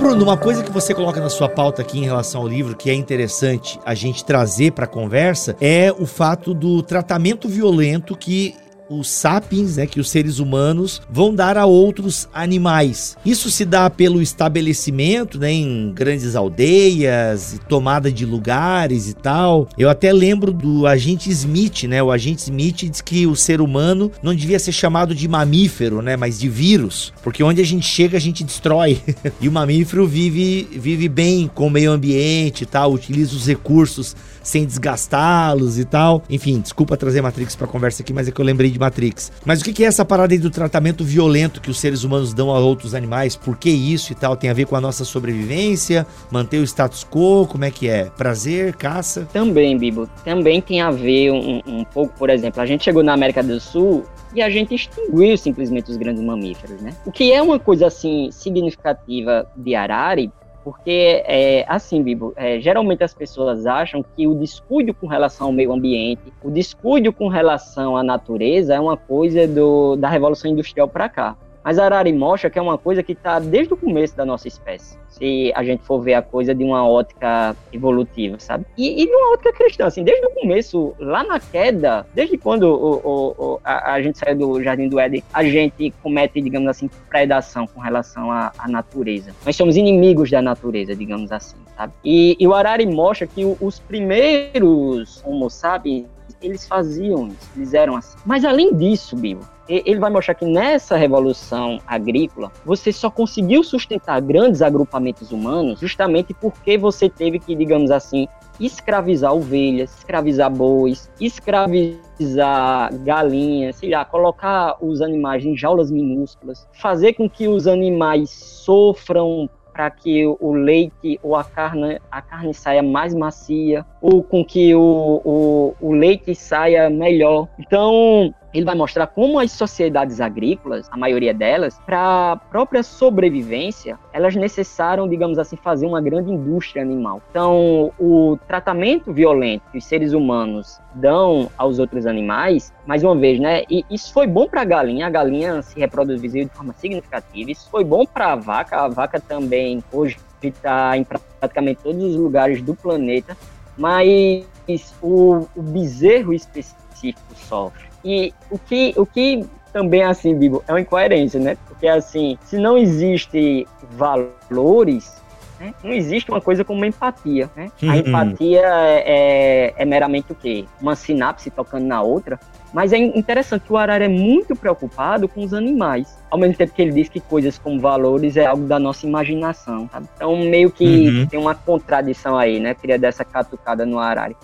Bruno, uma coisa que você coloca na sua pauta aqui em relação ao livro que é interessante a gente trazer para a conversa é o fato do tratamento violento que os sapiens, né, que os seres humanos vão dar a outros animais. Isso se dá pelo estabelecimento, né, em grandes aldeias, tomada de lugares e tal. Eu até lembro do agente Smith, né? O agente Smith diz que o ser humano não devia ser chamado de mamífero, né, mas de vírus, porque onde a gente chega a gente destrói. e o mamífero vive vive bem com o meio ambiente tal, utiliza os recursos sem desgastá-los e tal. Enfim, desculpa trazer Matrix pra conversa aqui, mas é que eu lembrei de Matrix. Mas o que é essa parada aí do tratamento violento que os seres humanos dão a outros animais? Por que isso e tal? Tem a ver com a nossa sobrevivência? Manter o status quo? Como é que é? Prazer? Caça? Também, Bibo. Também tem a ver um, um pouco, por exemplo, a gente chegou na América do Sul e a gente extinguiu simplesmente os grandes mamíferos, né? O que é uma coisa assim significativa de Arari, porque, é, assim, Bibo, é, geralmente as pessoas acham que o descuido com relação ao meio ambiente, o descuido com relação à natureza é uma coisa do, da Revolução Industrial para cá. Mas a mostra que é uma coisa que está desde o começo da nossa espécie, se a gente for ver a coisa de uma ótica evolutiva, sabe? E, e numa ótica cristã, assim, desde o começo, lá na queda, desde quando o, o, o, a, a, gente saiu do Jardim do Éden, a gente comete, digamos assim, predação com relação à, à natureza. Nós somos inimigos da natureza, digamos assim, sabe? E, e o Arari mostra que os primeiros Homo sapiens eles faziam isso, eles eram assim. Mas além disso, Bibo, ele vai mostrar que nessa revolução agrícola, você só conseguiu sustentar grandes agrupamentos humanos justamente porque você teve que, digamos assim, escravizar ovelhas, escravizar bois, escravizar galinhas, sei lá, colocar os animais em jaulas minúsculas, fazer com que os animais sofram para que o leite ou a carne, a carne saia mais macia, ou com que o, o, o leite saia melhor. Então, ele vai mostrar como as sociedades agrícolas, a maioria delas, para a própria sobrevivência, elas necessaram, digamos assim, fazer uma grande indústria animal. Então, o tratamento violento que os seres humanos dão aos outros animais, mais uma vez, né? E isso foi bom para a galinha, a galinha se reproduziu de forma significativa. Isso foi bom para a vaca, a vaca também hoje está em praticamente todos os lugares do planeta, mas o, o bezerro específico sofre. E o que, o que também, é assim, Bibo, é uma incoerência, né? Porque, assim, se não existe valores, né? não existe uma coisa como empatia, né? A uhum. empatia é, é, é meramente o quê? Uma sinapse tocando na outra, mas é interessante que o Arara é muito preocupado com os animais ao mesmo tempo que ele diz que coisas como valores é algo da nossa imaginação. Sabe? Então, meio que uhum. tem uma contradição aí, né? Queria dessa catucada no Arari.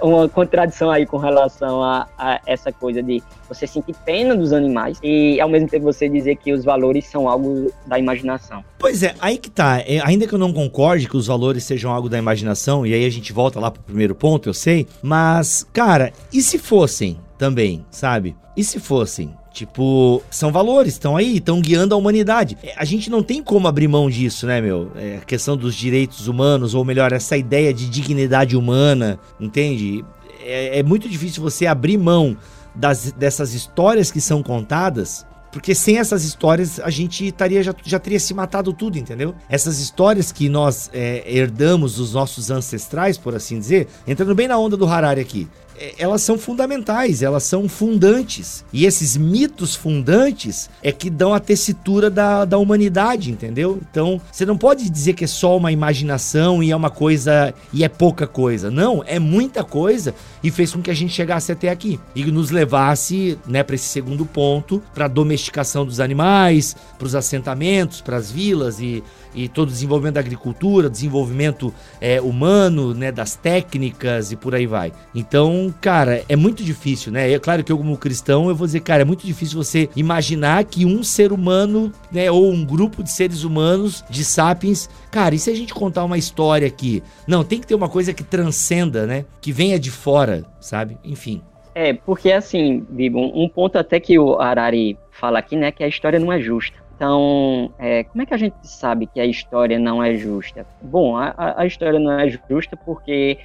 Uma, contradição aí com relação a, a, essa coisa de você sentir pena dos animais e, ao mesmo tempo, você dizer que os valores são algo da imaginação. Pois é, aí que tá. É, ainda que eu não concorde que os valores sejam algo da imaginação, e aí a gente volta lá pro primeiro ponto, eu sei, mas, cara, e se fossem também, sabe? E se fossem? Tipo, são valores, estão aí, estão guiando a humanidade. É, a gente não tem como abrir mão disso, né, meu? É a questão dos direitos humanos, ou melhor, essa ideia de dignidade humana, entende? É, é muito difícil você abrir mão das, dessas histórias que são contadas porque sem essas histórias a gente estaria, já, já teria se matado tudo, entendeu? Essas histórias que nós é, herdamos dos nossos ancestrais, por assim dizer, entrando bem na onda do Harari aqui. É, elas são fundamentais, elas são fundantes. E esses mitos fundantes é que dão a tessitura da, da humanidade, entendeu? Então, você não pode dizer que é só uma imaginação e é uma coisa e é pouca coisa. Não, é muita coisa e fez com que a gente chegasse até aqui e nos levasse, né, para esse segundo ponto, para domesticação dos animais, para os assentamentos, para as vilas e e todo o desenvolvimento da agricultura, desenvolvimento é, humano, né, das técnicas e por aí vai. Então, cara, é muito difícil, né? É claro que eu como cristão eu vou dizer, cara, é muito difícil você imaginar que um ser humano, né, ou um grupo de seres humanos de sapiens, cara, e se a gente contar uma história aqui? Não, tem que ter uma coisa que transcenda, né? Que venha de fora, sabe? Enfim. É, porque assim, Bibo, um ponto até que o Arari fala aqui, né, que a história não é justa. Então, é, como é que a gente sabe que a história não é justa? Bom, a, a história não é justa porque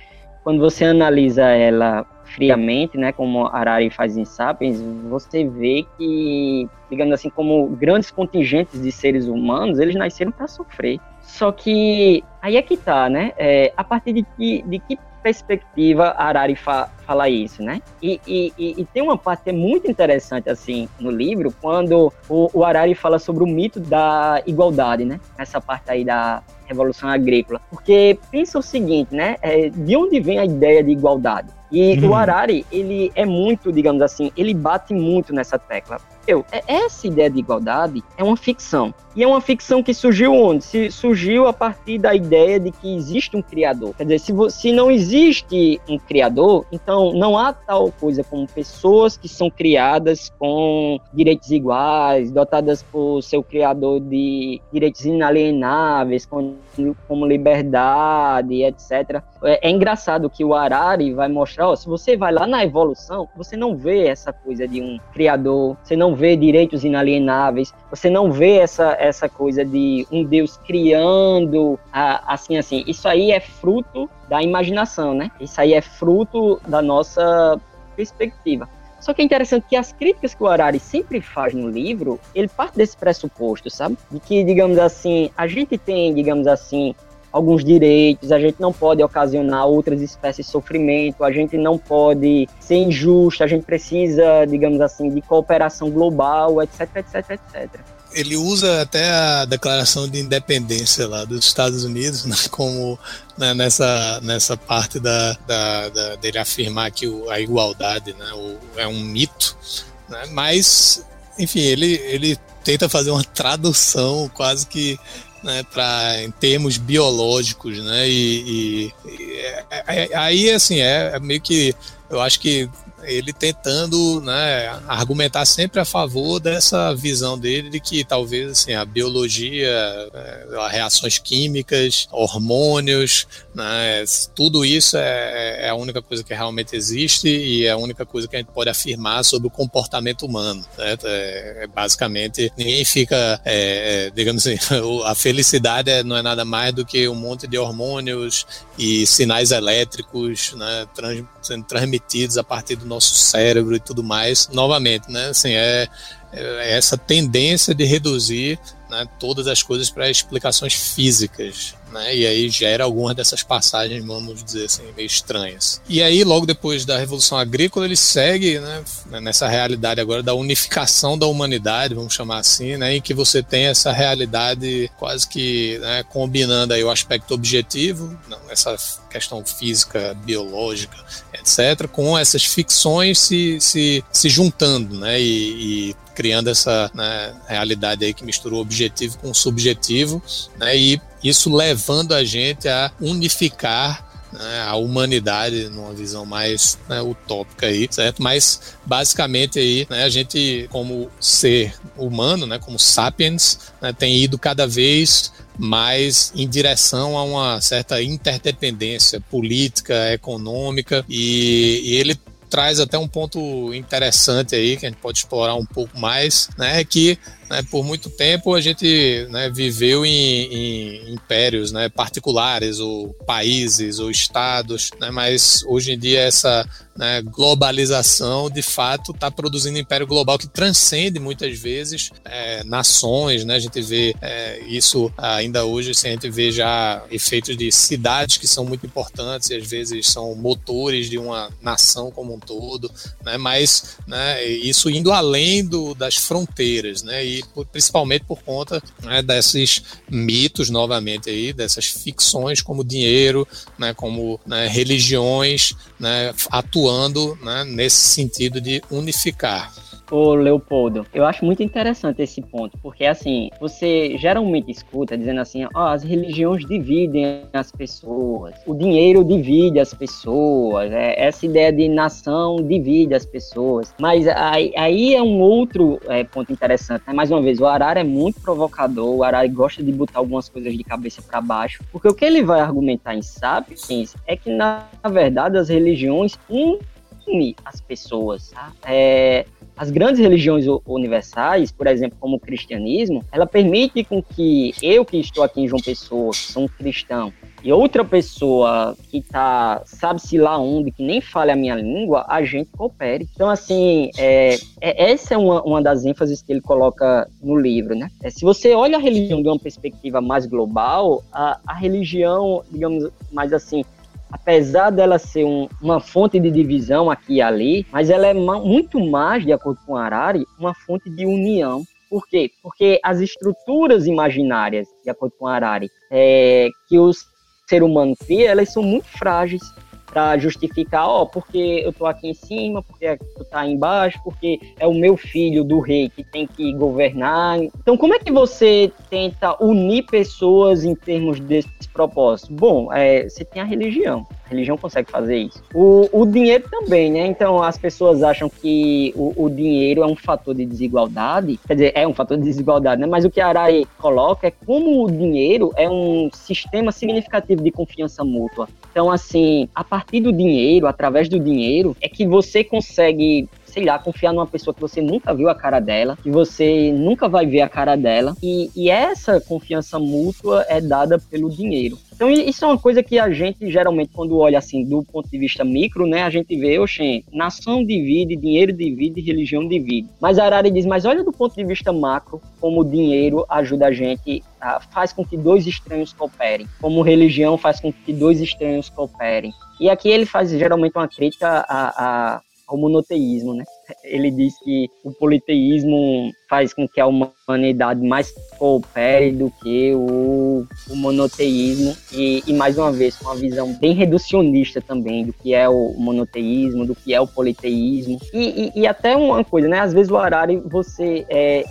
quando você analisa ela friamente, né, como Arari faz em Sapiens, você vê que, digamos assim, como grandes contingentes de seres humanos, eles nasceram para sofrer. Só que aí é que tá, né? É, a partir de que, de que perspectiva Arari fa fala isso, né? E, e, e, tem uma parte é muito interessante, assim, no livro, quando o, o Arari fala sobre o mito da igualdade, né? Essa parte aí da Revolução Agrícola. Porque pensa o seguinte, né? É, de onde vem a ideia de igualdade? E uhum. o Arari, ele é muito, digamos assim, ele bate muito nessa tecla. Eu, é, essa ideia de igualdade é uma ficção. E é uma ficção que surgiu onde? Se surgiu a partir da ideia de que existe um criador. Quer dizer, se, se não existe um criador, então não há tal coisa como pessoas que são criadas com direitos iguais, dotadas por seu criador de direitos inalienáveis, como, liberdade, etc. É, é, engraçado que o Harari vai mostrar, ó, se você vai lá na evolução, você não vê essa coisa de um criador, você não vê direitos inalienáveis, você não vê essa essa coisa de um Deus criando assim, assim. Isso aí é fruto da imaginação, né? Isso aí é fruto da nossa perspectiva. Só que é interessante que as críticas que o Harari sempre faz no livro, ele parte desse pressuposto, sabe? De que, digamos assim, a gente tem, digamos assim, alguns direitos, a gente não pode ocasionar outras espécies de sofrimento, a gente não pode ser injusto, a gente precisa, digamos assim, de cooperação global, etc, etc, etc. Ele usa até a declaração de independência lá dos Estados Unidos né, como né, nessa, nessa parte da, da, da, dele afirmar que o, a igualdade né, o, é um mito, né, mas enfim ele, ele tenta fazer uma tradução quase que né, para em termos biológicos, né, e, e, e é, é, aí assim é, é meio que eu acho que ele tentando né, argumentar sempre a favor dessa visão dele de que talvez assim, a biologia, é, reações químicas, hormônios, né, tudo isso é, é, a única coisa que realmente existe e é a única coisa que a gente pode afirmar sobre o comportamento humano. É, é basicamente, ninguém fica, é, é digamos assim, a felicidade não é nada mais do que um monte de hormônios e sinais elétricos né, trans, sendo transmitidos a partir do nosso cérebro e tudo mais. Novamente, né, assim, é, é essa tendência de reduzir né, todas as coisas para explicações físicas né? E aí gera algumas dessas passagens, vamos dizer assim, meio estranhas. E aí, logo depois da Revolução Agrícola, ele segue né, nessa realidade agora da unificação da humanidade, vamos chamar assim, né? Em que você tem essa realidade quase que né, combinando aí o aspecto objetivo, essa questão física, biológica, etc., com essas ficções se, se, se juntando, né? E, e criando essa né, realidade aí que misturou objetivo com subjetivo, né? E isso levando a gente a unificar né, a humanidade numa visão mais né, utópica aí, certo? Mas basicamente aí, né, a gente como ser humano, né, como sapiens, né, tem ido cada vez mais em direção a uma certa interdependência política, econômica e, e ele traz até um ponto interessante aí que a gente pode explorar um pouco mais, né? Que né, por muito tempo a gente né, viveu em, em, impérios né, particulares, ou países, ou estados, né, mas hoje em dia essa né, globalização de fato está produzindo um império global que transcende muitas vezes é, nações. Né, a gente vê é, isso ainda hoje, assim, a gente vê já efeitos de cidades que são muito importantes e às vezes são motores de uma nação como um todo, né, mas né, isso indo além do, das fronteiras. Né, e principalmente por conta né, desses mitos, novamente, aí, dessas ficções como dinheiro, né, como né, religiões né, atuando né, nesse sentido de unificar. Ô Leopoldo, eu acho muito interessante esse ponto, porque assim, você geralmente escuta dizendo assim, ó, oh, as religiões dividem as pessoas, o dinheiro divide as pessoas, é, essa ideia de nação divide as pessoas. Mas aí, aí é um outro é, ponto interessante, né? Mais uma vez, o Arara é muito provocador, o Arara gosta de botar algumas coisas de cabeça para baixo, porque o que ele vai argumentar em Sapiens é que, na verdade, as religiões unem as pessoas. Tá? É, as grandes religiões universais, por exemplo, como o cristianismo, ela permite com que eu que estou aqui em João Pessoa, que sou um cristão, e outra pessoa que tá, sabe-se lá onde, que nem fale a minha língua, a gente coopere. Então, assim, é, é, essa é uma, uma das ênfases que ele coloca no livro, né? É, se você olha a religião de uma perspectiva mais global, a, a religião, digamos mais assim, apesar dela ser um, uma fonte de divisão aqui e ali, mas ela é muito mais, de acordo com Harari, uma fonte de união. Por quê? Porque as estruturas imaginárias, de acordo com Harari, é, que o ser humano cria, elas são muito frágeis para justificar, ó, porque eu tô aqui em cima, porque tu tá embaixo, porque é o meu filho do rei que tem que governar. Então, como é que você tenta unir pessoas em termos desse propósito? Bom, é, você tem a religião. A religião consegue fazer isso. O, o dinheiro também, né? Então, as pessoas acham que o, o, dinheiro é um fator de desigualdade. Quer dizer, é um fator de desigualdade, né? Mas o que a Arari coloca é como o dinheiro é um sistema significativo de confiança mútua. Então, assim, a partir do dinheiro, através do dinheiro, é que você consegue sei lá, confiar numa pessoa que você nunca viu a cara dela, que você nunca vai ver a cara dela. E, e essa confiança mútua é dada pelo dinheiro. Então isso é uma coisa que a gente geralmente quando olha assim do ponto de vista micro, né, a gente vê, oxê, nação divide, dinheiro divide, religião divide. Mas Arari diz, mas olha do ponto de vista macro, como o dinheiro ajuda a gente, a, faz com que dois estranhos cooperem, como religião faz com que dois estranhos cooperem. E aqui ele faz geralmente uma crítica a, a ao monoteísmo, né? Ele diz que o politeísmo faz com que a humanidade mais coopere do que o, o monoteísmo e, e, mais uma vez uma visão bem reducionista também do que é o monoteísmo, do que é o politeísmo e, e, e até uma coisa, né? Às vezes o Harari você é,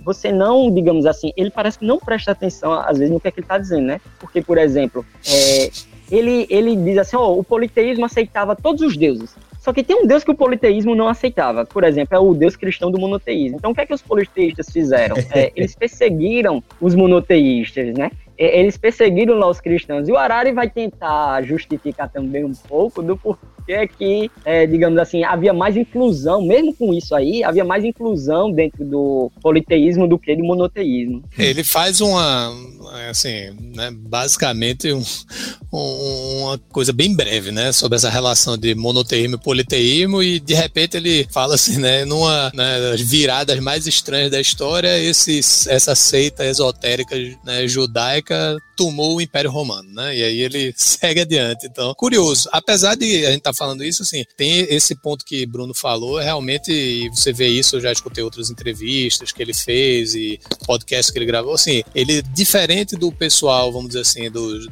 você não, digamos assim, ele parece que não presta atenção às vezes no que, é que ele está dizendo, né? Porque por exemplo, é, ele, ele diz assim, oh, o politeísmo aceitava todos os deuses. Só que tem um Deus que o politeísmo não aceitava. Por exemplo, é o Deus cristão do monoteísmo. Então, o que é que os politeístas fizeram? É, eles perseguiram os monoteístas, né? Eles perseguiram lá os cristãos. E o Arari vai tentar justificar também um pouco do porquê que, é, digamos assim, havia mais inclusão, mesmo com isso aí, havia mais inclusão dentro do politeísmo do que do monoteísmo. Ele faz uma, assim, né, basicamente um, um, uma coisa bem breve, né, sobre essa relação de monoteísmo e politeísmo e de repente ele fala assim, né, numa né, das viradas mais estranhas da história, esse, essa seita esotérica né, judaica like a tomou o Império Romano, né, e aí ele segue adiante. Então, curioso, apesar de a gente estar tá falando isso, assim, tem esse ponto que Bruno falou, realmente, você vê isso, eu já escutei outras entrevistas que ele fez e podcasts que ele gravou, assim, ele, diferente do pessoal, vamos dizer assim, dos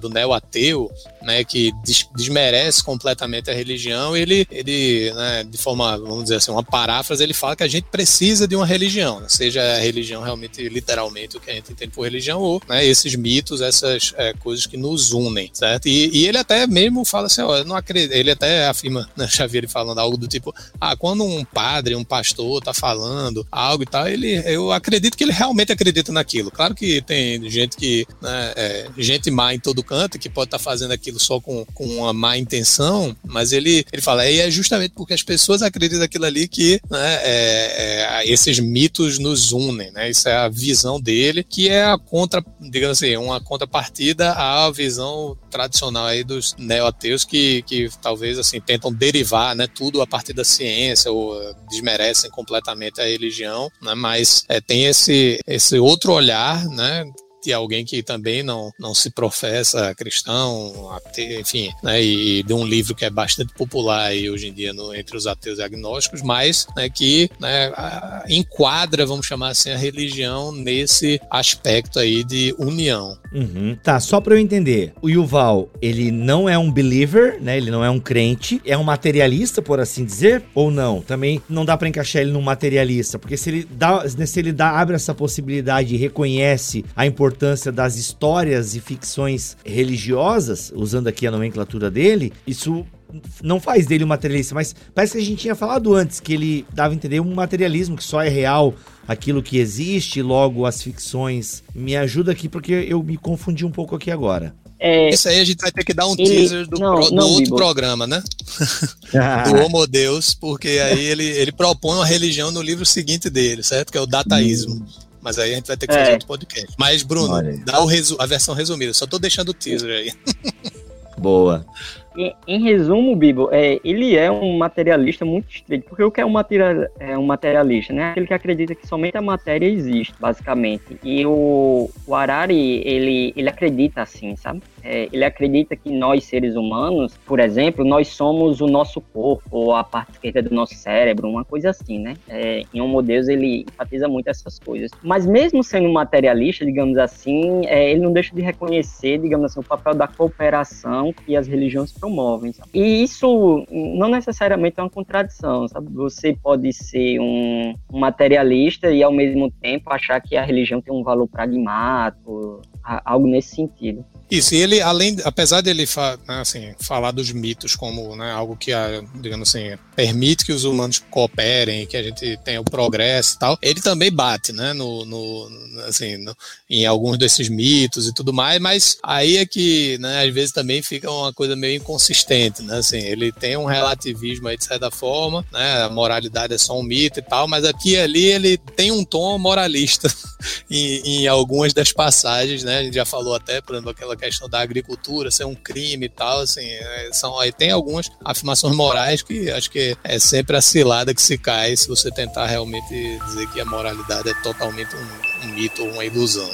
do neo-ateu, né, que des, desmerece completamente a religião, ele, ele né, de forma, vamos dizer assim, uma paráfrase, ele fala que a gente precisa de uma religião, né, seja a religião realmente, literalmente, o que a gente entende por religião, ou né, esses mitos, essas é, coisas que nos unem, certo? E, e ele até mesmo fala assim, ó, não acredito ele até afirma, né, Xavier falando algo do tipo, ah, quando um padre, um pastor tá falando algo e tal, ele, eu acredito que ele realmente acredita naquilo. Claro que tem gente que, né, é, gente má em todo canto, que pode estar tá fazendo aquilo só com, com uma má intenção, mas ele, ele fala, e é justamente porque as pessoas acreditam naquilo ali que né, é, é, esses mitos nos unem, né? Isso é a visão dele, que é a contra, digamos assim, uma contrapartida à visão tradicional aí dos neo-ateus que, que talvez assim tentam derivar né, tudo a partir da ciência ou eh, desmerecem completamente a religião, né, mas é, tem esse, esse outro olhar né, de alguém que também não, não se professa cristão, enfim, né, e de um livro que é bastante popular aí hoje em dia no, entre os ateus e agnósticos, mas né, que né, enquadra, vamos chamar assim, a religião nesse aspecto aí de união. Uhum. Tá, só para eu entender, o Yuval, ele não é um believer, né? Ele não é um crente, é um materialista, por assim dizer, ou não? Também não dá para encaixar ele num materialista, porque se ele dá, se ele dá, abre essa possibilidade e reconhece a importância importância das histórias e ficções religiosas, usando aqui a nomenclatura dele, isso não faz dele um materialista, mas parece que a gente tinha falado antes que ele dava a entender um materialismo que só é real aquilo que existe, logo as ficções. Me ajuda aqui porque eu me confundi um pouco aqui agora. É, Isso aí a gente vai ter que dar um ele, teaser do, não, pro, do não, outro programa, né? do Homo Deus, porque aí ele, ele propõe uma religião no livro seguinte dele, certo? Que é o dataísmo. Hum. Mas aí a gente vai ter que fazer é. outro podcast. Mas, Bruno, dá a versão resumida. Só tô deixando o teaser aí. Boa. Em, resumo, Bibo, é, ele é um materialista muito estrito, porque o que é um, material, é um materialista? Né? Aquele que acredita que somente a matéria existe, basicamente. E o, o ele, ele acredita assim, sabe? é, ele acredita que nós, seres humanos, por exemplo, nós somos o nosso corpo, ou a parte esquerda do nosso cérebro, uma coisa assim, né? É, em Homo Deus ele enfatiza muito essas coisas. Mas mesmo sendo materialista, digamos assim, é, ele não deixa de reconhecer, digamos assim, o papel da cooperação que as religiões promovem. Sabe? E isso não necessariamente é uma contradição, sabe? Você pode ser um materialista e ao mesmo tempo achar que a religião tem um valor pragmático, algo nesse sentido. Isso, e ele, além, apesar de ele né, assim, falar dos mitos como né, algo que, digamos assim, permite que os humanos cooperem, que a gente tenha o progresso e tal, ele também bate, né, no, no assim, no, em alguns desses mitos e tudo mais, mas aí é que, né, às vezes também fica uma coisa meio inconsistente, né, assim, ele tem um relativismo aí de certa forma, né, a moralidade é só um mito e tal, mas aqui e ali ele tem um tom moralista em, em algumas das passagens, né, a gente já falou até, por exemplo, aquela questão da agricultura ser um crime e tal, assim, é, são aí tem algumas afirmações morais que acho que é sempre a cilada que se cai se você tentar realmente dizer que a moralidade é totalmente um, um mito ou uma ilusão.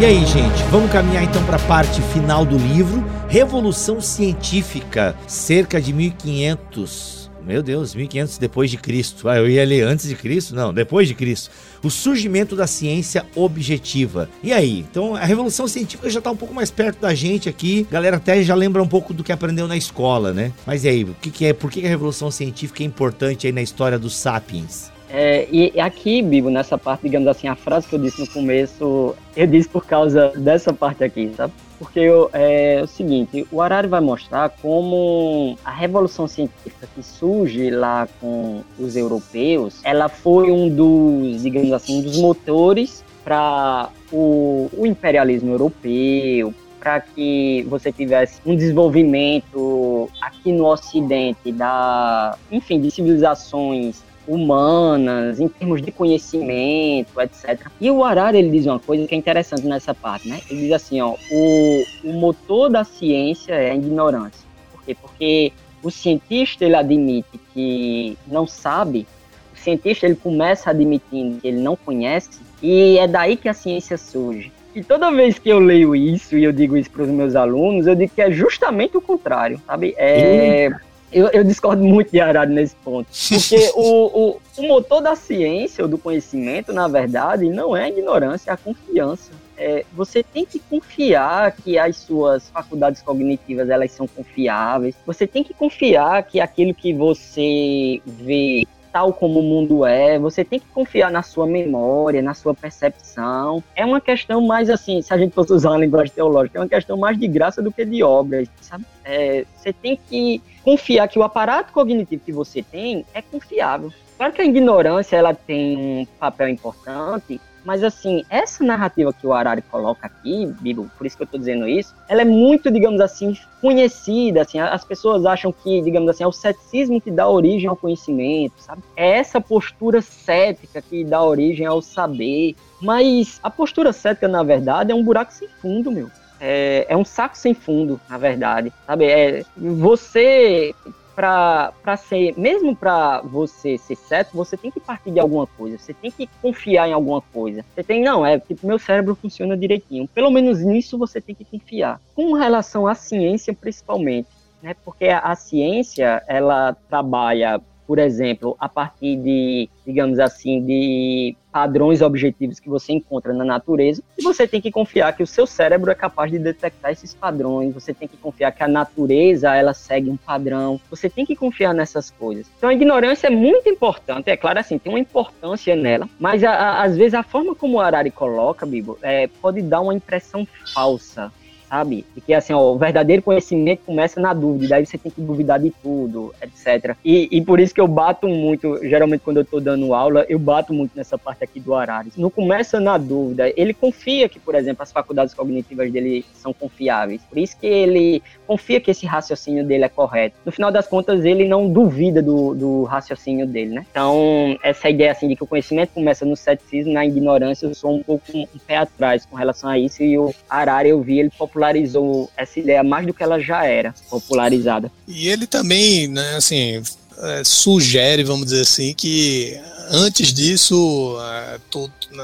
E aí, gente, vamos caminhar então para a parte final do livro, Revolução Científica, cerca de 1500. Meu Deus, 1500 depois de Cristo. Ah, eu ia ler antes de Cristo? Não, depois de Cristo. O surgimento da ciência objetiva. E aí? Então, a revolução científica já está um pouco mais perto da gente aqui. A galera até já lembra um pouco do que aprendeu na escola, né? Mas e aí, o que, que é? Por que a revolução científica é importante aí na história dos sapiens? É, e aqui, Bibo, nessa parte, digamos assim, a frase que eu disse no começo, eu disse por causa dessa parte aqui, sabe? Porque eu, é, o seguinte, o Harari vai mostrar como a revolução científica que surge lá com os europeus, ela foi um dos, digamos assim, um dos motores para o, o imperialismo europeu, para que você tivesse um desenvolvimento aqui no Ocidente da, enfim, de civilizações humanas, em termos de conhecimento, etc. E o Harari ele diz uma coisa que é interessante nessa parte, né? Ele diz assim, ó, o, o motor da ciência é a ignorância. Por quê? Porque o cientista ele admite que não sabe, o cientista ele começa admitindo que ele não conhece e é daí que a ciência surge. E toda vez que eu leio isso e eu digo isso para os meus alunos, eu digo que é justamente o contrário, sabe? É, eu, eu, discordo muito de Arado nesse ponto. Porque o, o, o, motor da ciência ou do conhecimento, na verdade, não é a ignorância, é a confiança. É, você tem que confiar que as suas faculdades cognitivas elas são confiáveis. Você tem que confiar que aquilo que você vê tal como o mundo é, você tem que confiar na sua memória, na sua percepção. É uma questão mais assim, se a gente fosse usar uma linguagem teológica, é uma questão mais de graça do que de obras, sabe? É, você tem que confiar que o aparato cognitivo que você tem é confiável. Claro que a ignorância ela tem um papel importante, mas assim, essa narrativa que o Harari coloca aqui, Bibo, por isso que eu estou dizendo isso, ela é muito, digamos assim, conhecida, assim, as pessoas acham que, digamos assim, é o ceticismo que dá origem ao conhecimento, sabe? É essa postura cética que dá origem ao saber, mas a postura cética, na verdade, é um buraco sem fundo, meu. É, é um saco sem fundo, na verdade, sabe? É, você para ser, mesmo para você ser certo, você tem que partir de alguma coisa, você tem que confiar em alguma coisa. Você tem, não, é tipo, meu cérebro funciona direitinho. Pelo menos nisso você tem que confiar. Com relação à ciência, principalmente, né? Porque a, a ciência, ela trabalha por exemplo, a partir de, digamos assim, de padrões objetivos que você encontra na natureza, e você tem que confiar que o seu cérebro é capaz de detectar esses padrões, você tem que confiar que a natureza, ela segue um padrão, você tem que confiar nessas coisas. Então a ignorância é muito importante, é claro assim, tem uma importância nela, mas a, a, às vezes a forma como o Arari coloca, Bibo, é, pode dar uma impressão falsa sabe? E que assim, ó, o verdadeiro conhecimento começa na dúvida, daí você tem que duvidar de tudo, etc. E, e por isso que eu bato muito, geralmente quando eu tô dando aula, eu bato muito nessa parte aqui do Arares. Não começa na dúvida, ele confia que, por exemplo, as faculdades cognitivas dele são confiáveis. Por isso que ele confia que esse raciocínio dele é correto. No final das contas, ele não duvida do, do raciocínio dele, né? Então, essa ideia assim de que o conhecimento começa no ceticismo, na ignorância, eu sou um pouco um pé atrás com relação a isso e o Arari eu vi ele popular popularizou essa ideia mais do que ela já era popularizada. E ele também, né, assim, é, sugere, vamos dizer assim, que antes disso é,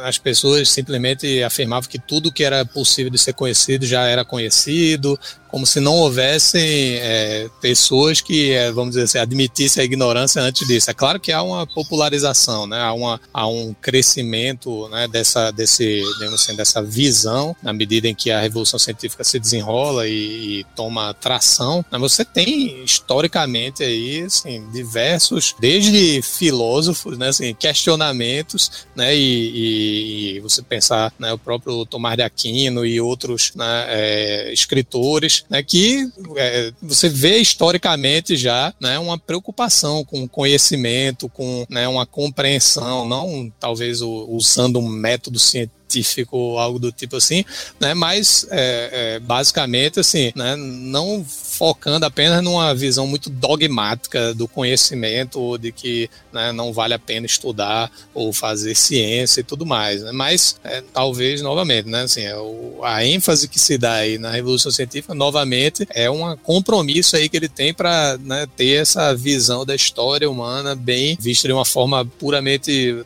as pessoas simplesmente afirmavam que tudo que era possível de ser conhecido já era conhecido, como se não houvessem é, pessoas que, é, vamos dizer assim, admitissem a ignorância antes disso. É claro que há uma popularização, né? há, uma, há um crescimento né, dessa, desse, assim, dessa visão na medida em que a revolução científica se desenrola e, e toma tração. Mas você tem historicamente aí assim, diversos, desde filósofos, né, assim, questionamentos, né, e, e você pensar né, o próprio Tomás de Aquino e outros né, é, escritores né, que é, você vê historicamente já né, uma preocupação com conhecimento, com né, uma compreensão, não talvez o, usando um método científico científico, algo do tipo assim, né? Mas é, é, basicamente assim, né? Não focando apenas numa visão muito dogmática do conhecimento ou de que né, não vale a pena estudar ou fazer ciência e tudo mais, né? Mas é, talvez novamente, né? Assim, é o, a ênfase que se dá aí na revolução científica, novamente, é um compromisso aí que ele tem para né, ter essa visão da história humana bem vista de uma forma puramente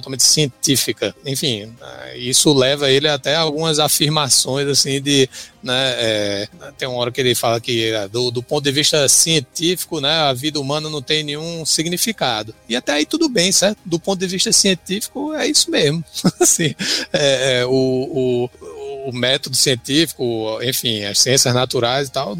totalmente científica. Enfim, né, isso leva ele até algumas afirmações assim de, né, é, tem uma hora que ele fala que é, do, do, ponto de vista científico, né, a vida humana não tem nenhum significado. E até aí tudo bem, certo? Do ponto de vista científico é isso mesmo. assim, é, é, o, o, o método científico, enfim, as ciências naturais e tal,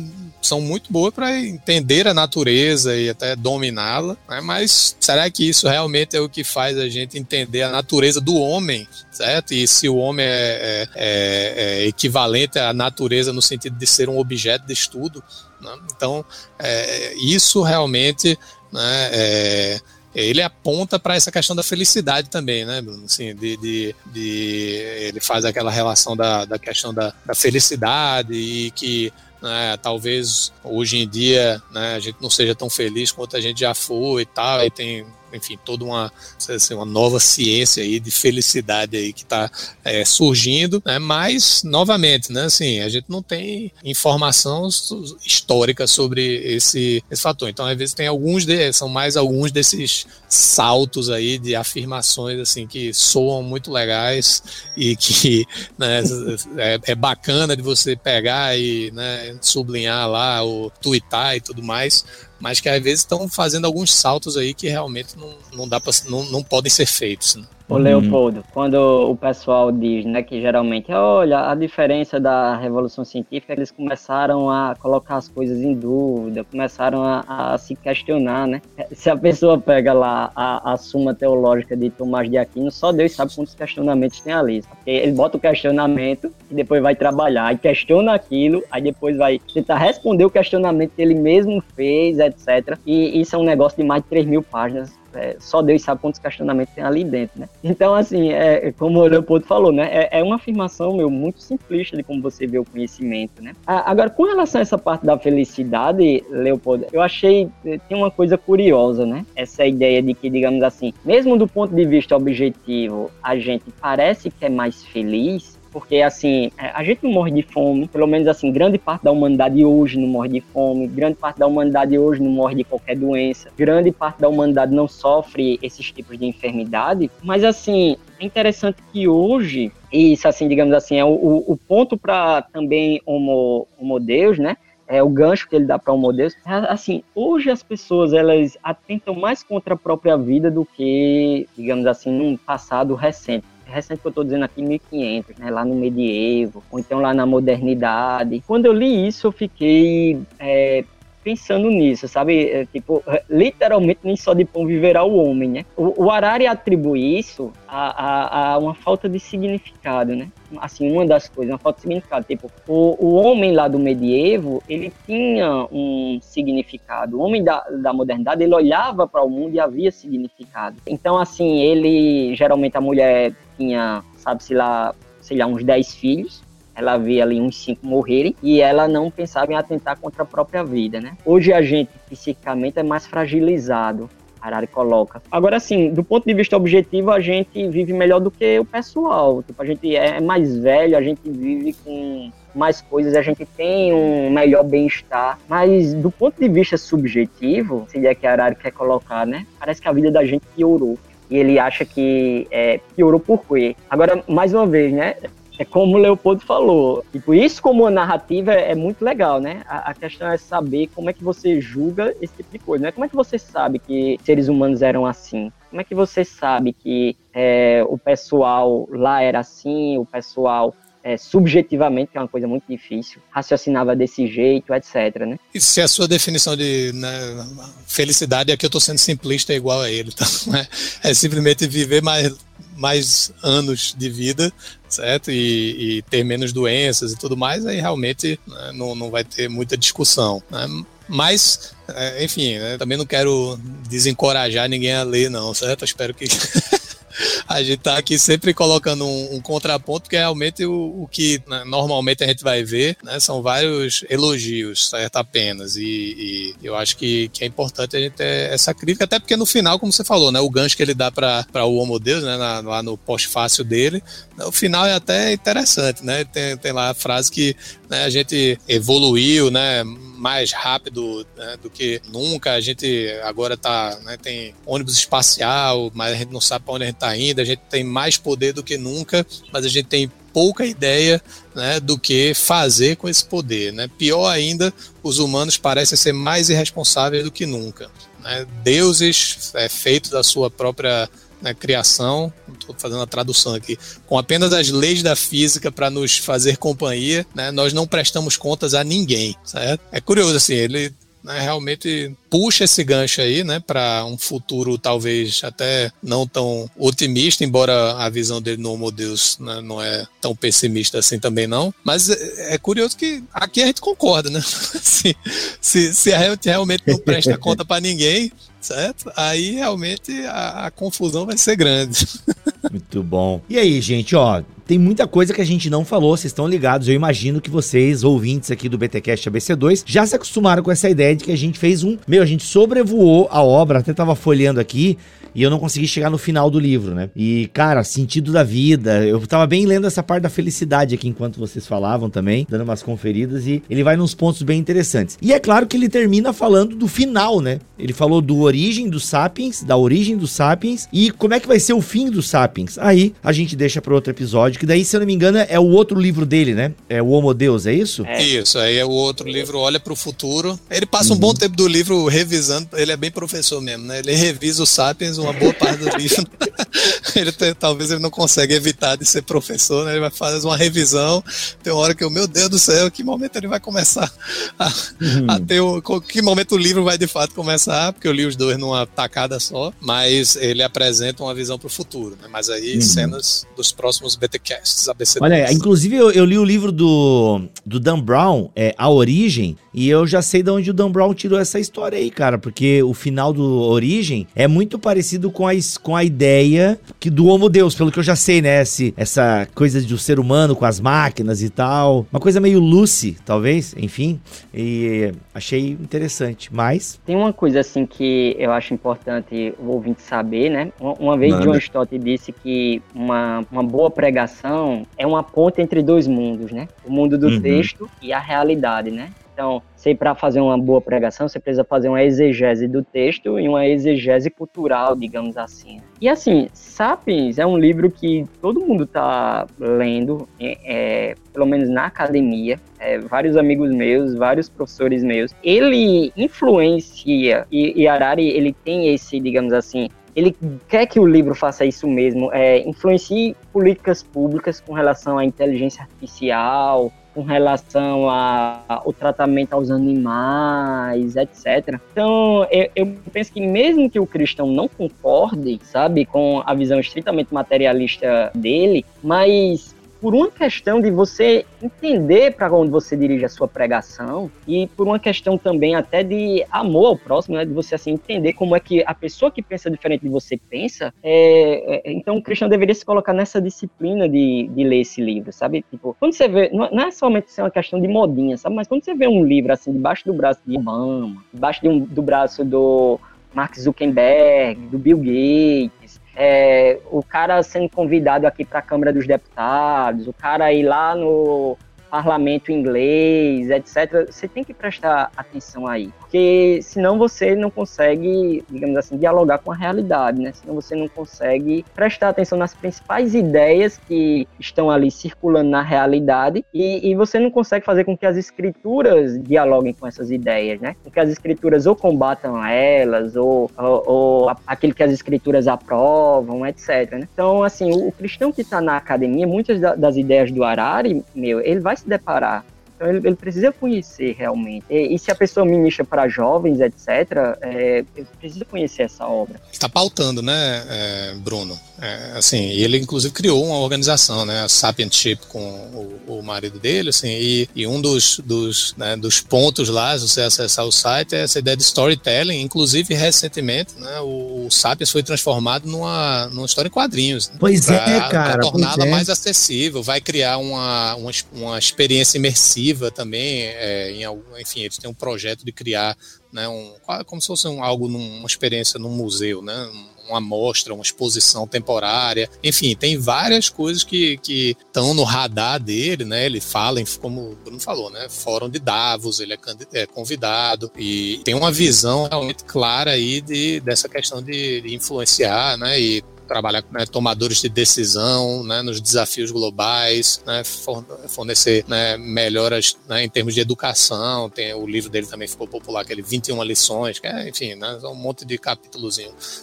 são muito boas para entender a natureza e até dominá-la, né? mas será que isso realmente é o que faz a gente entender a natureza do homem, certo? E se o homem é, é, é, é equivalente à natureza no sentido de ser um objeto de estudo? Né? Então, é, isso realmente né, é, ele aponta para essa questão da felicidade também, né, Bruno? Assim, de, de, de, ele faz aquela relação da, da questão da, da felicidade e que né? Talvez hoje em dia né, a gente não seja tão feliz quanto a gente já foi e tal, e tem enfim, toda uma, assim, uma nova ciência aí de felicidade aí que está é, surgindo, né? mas, novamente, né, assim, a gente não tem informação histórica sobre esse, esse fator. Então, às vezes, tem alguns, de, são mais alguns desses saltos aí de afirmações, assim, que soam muito legais e que né, é, é, bacana de você pegar e né, sublinhar lá, ou twittar e tudo mais, mas que às vezes estão fazendo alguns saltos aí que realmente não, não, dá não, não podem ser feitos. Né? O uhum. Leopoldo, quando o pessoal diz, né, que geralmente, olha, a diferença da Revolução Científica, eles começaram a colocar as coisas em dúvida, começaram a, a se questionar, né? Se a pessoa pega lá a, a Suma Teológica de Tomás de Aquino, só Deus sabe quantos questionamentos tem ali. Porque ele bota o questionamento e depois vai trabalhar, aí questiona aquilo, aí depois vai tentar responder o questionamento que ele mesmo fez, etc. E isso é um negócio de mais de 3 mil páginas é, só Deus sabe quantos questionamentos tem ali dentro, né? Então, assim, é, como o Leopoldo falou, né? É, é, uma afirmação, meu, muito simplista de como você vê o conhecimento, né? Agora, com relação a essa parte da felicidade, Leopoldo, eu achei, é, tem uma coisa curiosa, né? Essa ideia de que, digamos assim, mesmo do ponto de vista objetivo, a gente parece que é mais feliz, porque assim, é, a gente não morre de fome, pelo menos assim, grande parte da humanidade hoje não morre de fome, grande parte da humanidade hoje não morre de qualquer doença, grande parte da humanidade não sofre esses tipos de enfermidade, mas assim, é interessante que hoje, isso assim, digamos assim, é o, o ponto para também homo, homo Deus, né? é o gancho que ele dá para o modelo. É, assim, hoje as pessoas elas atentam mais contra a própria vida do que, digamos assim, num passado recente recente que eu estou dizendo aqui, 1500, né, lá no medievo, ou então lá na modernidade. Quando eu li isso, eu fiquei é, pensando nisso, sabe? É, tipo, literalmente nem só de pão viverá o homem, né? O, o Arari atribui isso a, a, a, uma falta de significado, né? Assim, uma das coisas, uma falta de significado. Tipo, o, o homem lá do medievo, ele tinha um significado. O homem da, da modernidade, ele olhava para o mundo e havia significado. Então, assim, ele, geralmente a mulher tinha, sabe-se lá, sei lá, uns 10 filhos, ela vê ali uns cinco morrerem e ela não pensava em atentar contra a própria vida, né? Hoje a gente psicamente é mais fragilizado. Harari coloca. Agora, assim, do ponto de vista objetivo, a gente vive melhor do que o pessoal. Tipo, a gente é mais velho, a gente vive com mais coisas, a gente tem um melhor bem-estar. Mas do ponto de vista subjetivo, se é que a Harari quer colocar, né? Parece que a vida da gente piorou. E ele acha que é, piorou por quê? Agora, mais uma vez, né? É como o Leopoldo falou. Tipo, isso como narrativa é, é muito legal, né? A, a, questão é saber como é que você julga esse tipo de coisa, né? Como é que você sabe que seres humanos eram assim? Como é que você sabe que é, o pessoal lá era assim, o pessoal é, subjetivamente, que é uma coisa muito difícil, raciocinava desse jeito, etc. Né? E se a sua definição de né, felicidade é que eu estou sendo simplista igual a ele, tá? é simplesmente viver mais, mais anos de vida, certo? E, e ter menos doenças e tudo mais, aí realmente né, não, não vai ter muita discussão. Né? Mas, é, enfim, né, também não quero desencorajar ninguém a ler, não, certo? Espero que a gente tá aqui sempre colocando um, um contraponto, porque realmente o, o que né, normalmente a gente vai ver né, são vários elogios, certo? Apenas. E, e, eu acho que, que é importante a gente ter essa crítica, até porque no final, como você falou, né, o gancho que ele dá para o Homo Deus, né, na, lá no pós-fácil dele, o final é até interessante, né? Tem, tem lá a frase que né, a gente evoluiu, né? Mais rápido né, do que nunca. A gente agora tá, né, tem ônibus espacial, mas a gente não sabe para onde a gente está indo. A gente tem mais poder do que nunca, mas a gente tem pouca ideia né, do que fazer com esse poder. Né? Pior ainda, os humanos parecem ser mais irresponsáveis do que nunca. Né? Deuses é, feitos da sua própria né, criação, estou fazendo a tradução aqui, com apenas as leis da física para nos fazer companhia, né, nós não prestamos contas a ninguém, certo? É curioso, assim, ele né, realmente puxa esse gancho aí, né, para um futuro talvez até não tão otimista, embora a visão dele no Homo Deus né, não é tão pessimista assim também não. Mas é, é curioso que aqui a gente concorda, né? se, se, se a gente realmente não presta conta para ninguém, certo? Aí realmente a, a confusão vai ser grande. Muito bom. E aí, gente, ó, tem muita coisa que a gente não falou, vocês estão ligados. Eu imagino que vocês, ouvintes aqui do BTcast ABC2, já se acostumaram com essa ideia de que a gente fez um. Meu, a gente sobrevoou a obra, até tava folheando aqui e eu não consegui chegar no final do livro, né? E, cara, sentido da vida. Eu tava bem lendo essa parte da felicidade aqui enquanto vocês falavam também, dando umas conferidas, e ele vai nos pontos bem interessantes. E é claro que ele termina falando do final, né? Ele falou do origem dos Sapiens, da origem dos Sapiens e como é que vai ser o fim dos Sapiens. Aí a gente deixa para outro episódio, que daí, se eu não me engano, é o outro livro dele, né? É o Homo Deus, é isso? É. Isso, aí é o outro livro, Olha para o Futuro. Ele passa uhum. um bom tempo do livro revisando, ele é bem professor mesmo, né? Ele revisa os Sapiens uma boa parte do livro. ele tem, talvez ele não consegue evitar de ser professor, né? Ele vai fazer uma revisão. Tem uma hora que eu, meu Deus do céu, que momento ele vai começar a, uhum. a ter o. Que momento o livro vai de fato começar, porque eu li os dois numa tacada só, mas ele apresenta uma visão para o futuro, né? Mas aí, uhum. cenas dos próximos BTcasts, ABC. Olha, inclusive eu, eu, li o livro do, do Dan Brown, é, A Origem, e eu já sei de onde o Dan Brown tirou essa história aí, cara, porque o final do Origem é muito parecido com a, com a ideia que do Homo Deus, pelo que eu já sei, né? Esse, essa coisa do ser humano com as máquinas e tal. Uma coisa meio Lucy, talvez, enfim. E achei interessante, mas... Tem uma coisa, assim, que eu acho importante o ouvinte saber, né? Uma, uma vez John Stott disse que uma, uma boa pregação é uma ponte entre dois mundos, né? O mundo do uhum. texto e a realidade, né? Então, sei para fazer uma boa pregação, você precisa fazer uma exegese do texto e uma exegese cultural, digamos assim. E assim, Sapiens é um livro que todo mundo está lendo, é, é, pelo menos na academia, é, vários amigos meus, vários professores meus. Ele influencia, e, e Harari, ele tem esse, digamos assim, ele quer que o livro faça isso mesmo, é, influencie políticas públicas com relação à inteligência artificial, com relação ao tratamento aos animais, etc. Então, eu, eu, penso que mesmo que o cristão não concorde, sabe, com a visão estritamente materialista dele, mas por uma questão de você entender para onde você dirige a sua pregação e por uma questão também até de amor ao próximo, né? de você assim entender como é que a pessoa que pensa diferente de você pensa. É, é, então o cristão deveria se colocar nessa disciplina de, de ler esse livro, sabe? Tipo, quando você vê, não, é somente ser uma questão de modinha, sabe? Mas quando você vê um livro assim debaixo do braço de Obama, debaixo de um, do braço do Mark Zuckerberg, do Bill Gates é, o cara sendo convidado aqui para a Câmara dos Deputados, o cara ir lá no parlamento inglês, etc. Você tem que prestar atenção aí porque senão você não consegue, digamos assim, dialogar com a realidade, né? Senão você não consegue prestar atenção nas principais ideias que estão ali circulando na realidade e, e você não consegue fazer com que as escrituras dialoguem com essas ideias, né? Com que as escrituras ou combatam elas ou, ou, ou aquilo que as escrituras aprovam, etc. Né? Então, assim, o, o cristão que está na academia, muitas das ideias do Harari, meu, ele vai se deparar Então ele, ele precisa conhecer realmente. E, e, se a pessoa ministra para jovens, etc., é, ele precisa conhecer essa obra. Está pautando, né, é, Bruno? É, assim, ele inclusive criou uma organização, né, a Sapientship com o, o marido dele, assim, e, e um dos, dos, né, dos pontos lá, se você acessar o site, é essa ideia de storytelling. Inclusive, recentemente, né, o, o Sapiens foi transformado numa, numa história em quadrinhos. Né, pois pra, é, cara. torná-la é. mais acessível, vai criar uma, uma, uma experiência imersiva também. É, em, enfim, eles têm um projeto de criar né, um, como se fosse um, algo, numa experiência num museu, né? uma mostra, uma exposição temporária. Enfim, tem várias coisas que estão no radar dele, né? Ele fala, como o Bruno falou, né? Fórum de Davos, ele é, é convidado e tem uma visão realmente clara aí de, dessa questão de, de influenciar, né? E trabalhar com né, tomadores de decisão né, nos desafios globais, né, fornecer né, melhoras né, em termos de educação. Tem, o livro dele também ficou popular, aquele 21 lições, que é, enfim, né, um monte de capítulos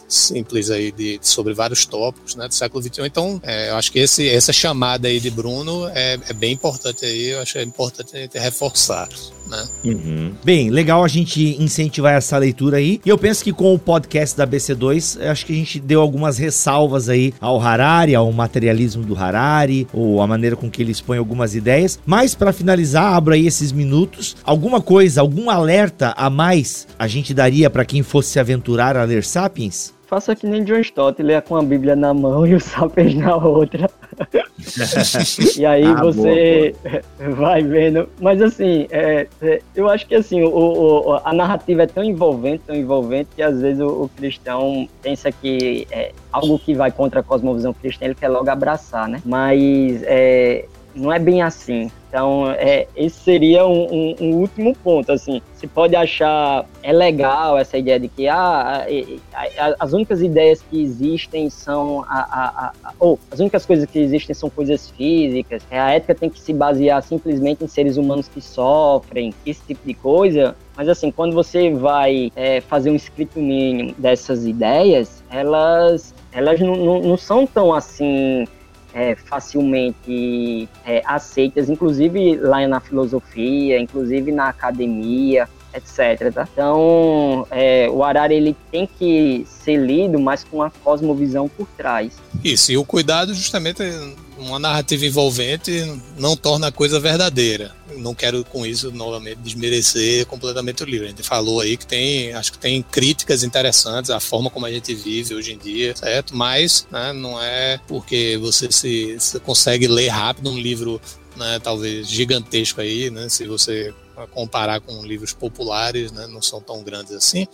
simples aí de, sobre vários tópicos do século XXI. Então, é, eu acho que esse, essa chamada aí de Bruno é, é bem importante aí, eu acho que é importante a gente reforçar. Né? Uhum. Bem, legal a gente incentivar essa leitura aí. E eu penso que com o podcast da BC2, acho que a gente deu algumas ressalvas aí ao Harari, ao materialismo do Harari, ou a maneira com que ele expõe algumas ideias. Mas para finalizar, abro aí esses minutos. Alguma coisa, algum alerta a mais a gente daria para quem fosse se aventurar a ler Sapiens? Faça que nem John Stott, leia com a Bíblia na mão e o Sapiens na outra. e aí ah, você boa, vai vendo. Mas assim, é, é, eu acho que assim, o, o, a narrativa é tão envolvente, tão envolvente, que às vezes o, o cristão pensa que é algo que vai contra a cosmovisão cristã, ele quer logo abraçar, né? Mas é, não é bem assim. Então, é, esse seria um, um, um, último ponto, assim. Você pode achar, é legal essa ideia de que ah, as únicas ideias que existem são, a, a, a, ou as únicas coisas que existem são coisas físicas, a ética tem que se basear simplesmente em seres humanos que sofrem, esse tipo de coisa. Mas assim, quando você vai é, fazer um escrito mínimo dessas ideias, elas, elas não, não, não são tão assim é, facilmente é, aceitas, inclusive lá na filosofia, inclusive na academia, etc. Tá? Então, é, o Arara ele tem que ser lido, mas com a cosmovisão por trás. Isso, e o cuidado justamente uma narrativa envolvente não torna a coisa verdadeira. Não quero com isso novamente desmerecer completamente o livro. A gente falou aí que tem, acho que tem críticas interessantes a forma como a gente vive hoje em dia, certo? Mas né, não é porque você se, se consegue ler rápido um livro né, talvez gigantesco aí, né, se você comparar com livros populares, né, não são tão grandes assim,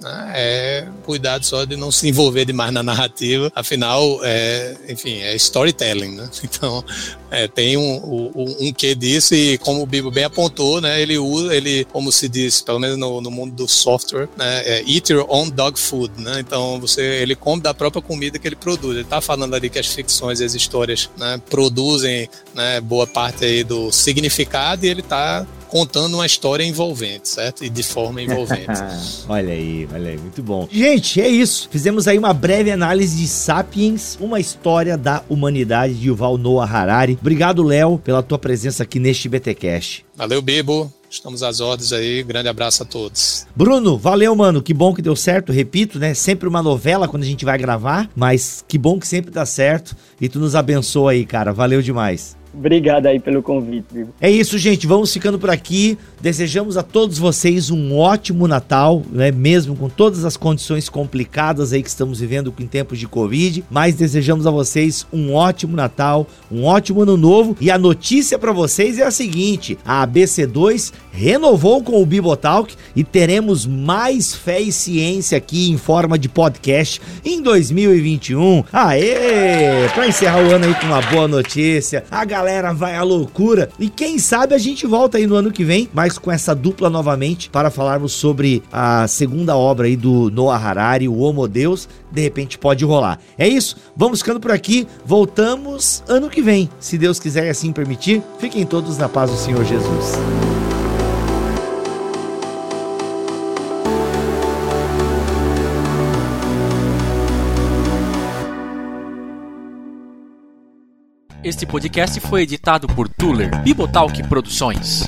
né, é cuidado só de não se envolver demais na narrativa, afinal, é, enfim, é storytelling, né? Então, é, tem um, um, um quê disso e como o Bibo bem apontou, né, ele usa, ele, como se diz, pelo menos no, no mundo do software, né, é eat your own dog food, né? Então, você, ele come da própria comida que ele produz. Ele está falando ali que as ficções e as histórias, né, produzem, né, boa parte aí do significado e ele está contando uma história envolvente, certo? E de forma envolvente. olha aí, olha aí, muito bom. Gente, é isso. Fizemos aí uma breve análise de Sapiens, uma história da humanidade de Yuval Noah Harari. Obrigado, Léo, pela tua presença aqui neste BTcast. Valeu, Bibo. Estamos às ordens aí. Grande abraço a todos. Bruno, valeu, mano. Que bom que deu certo. Repito, né? Sempre uma novela quando a gente vai gravar, mas que bom que sempre dá certo. E tu nos abençoa aí, cara. Valeu demais. Obrigado aí pelo convite, viu? É isso, gente. Vamos ficando por aqui. Desejamos a todos vocês um ótimo Natal, né? Mesmo com todas as condições complicadas aí que estamos vivendo em tempos de Covid. Mas desejamos a vocês um ótimo Natal, um ótimo ano novo. E a notícia para vocês é a seguinte: a ABC2 renovou com o Bibotalk e teremos mais fé e ciência aqui em forma de podcast em 2021. Aê! Para encerrar o ano aí com uma boa notícia. A galera galera vai à loucura. E quem sabe a gente volta aí no ano que vem, mas com essa dupla novamente, para falarmos sobre a segunda obra aí do Noah Harari, o Homo Deus. De repente pode rolar. É isso, vamos ficando por aqui. Voltamos ano que vem, se Deus quiser e assim permitir. Fiquem todos na paz do Senhor Jesus. Este podcast foi editado por Tuller Bibotalk Produções.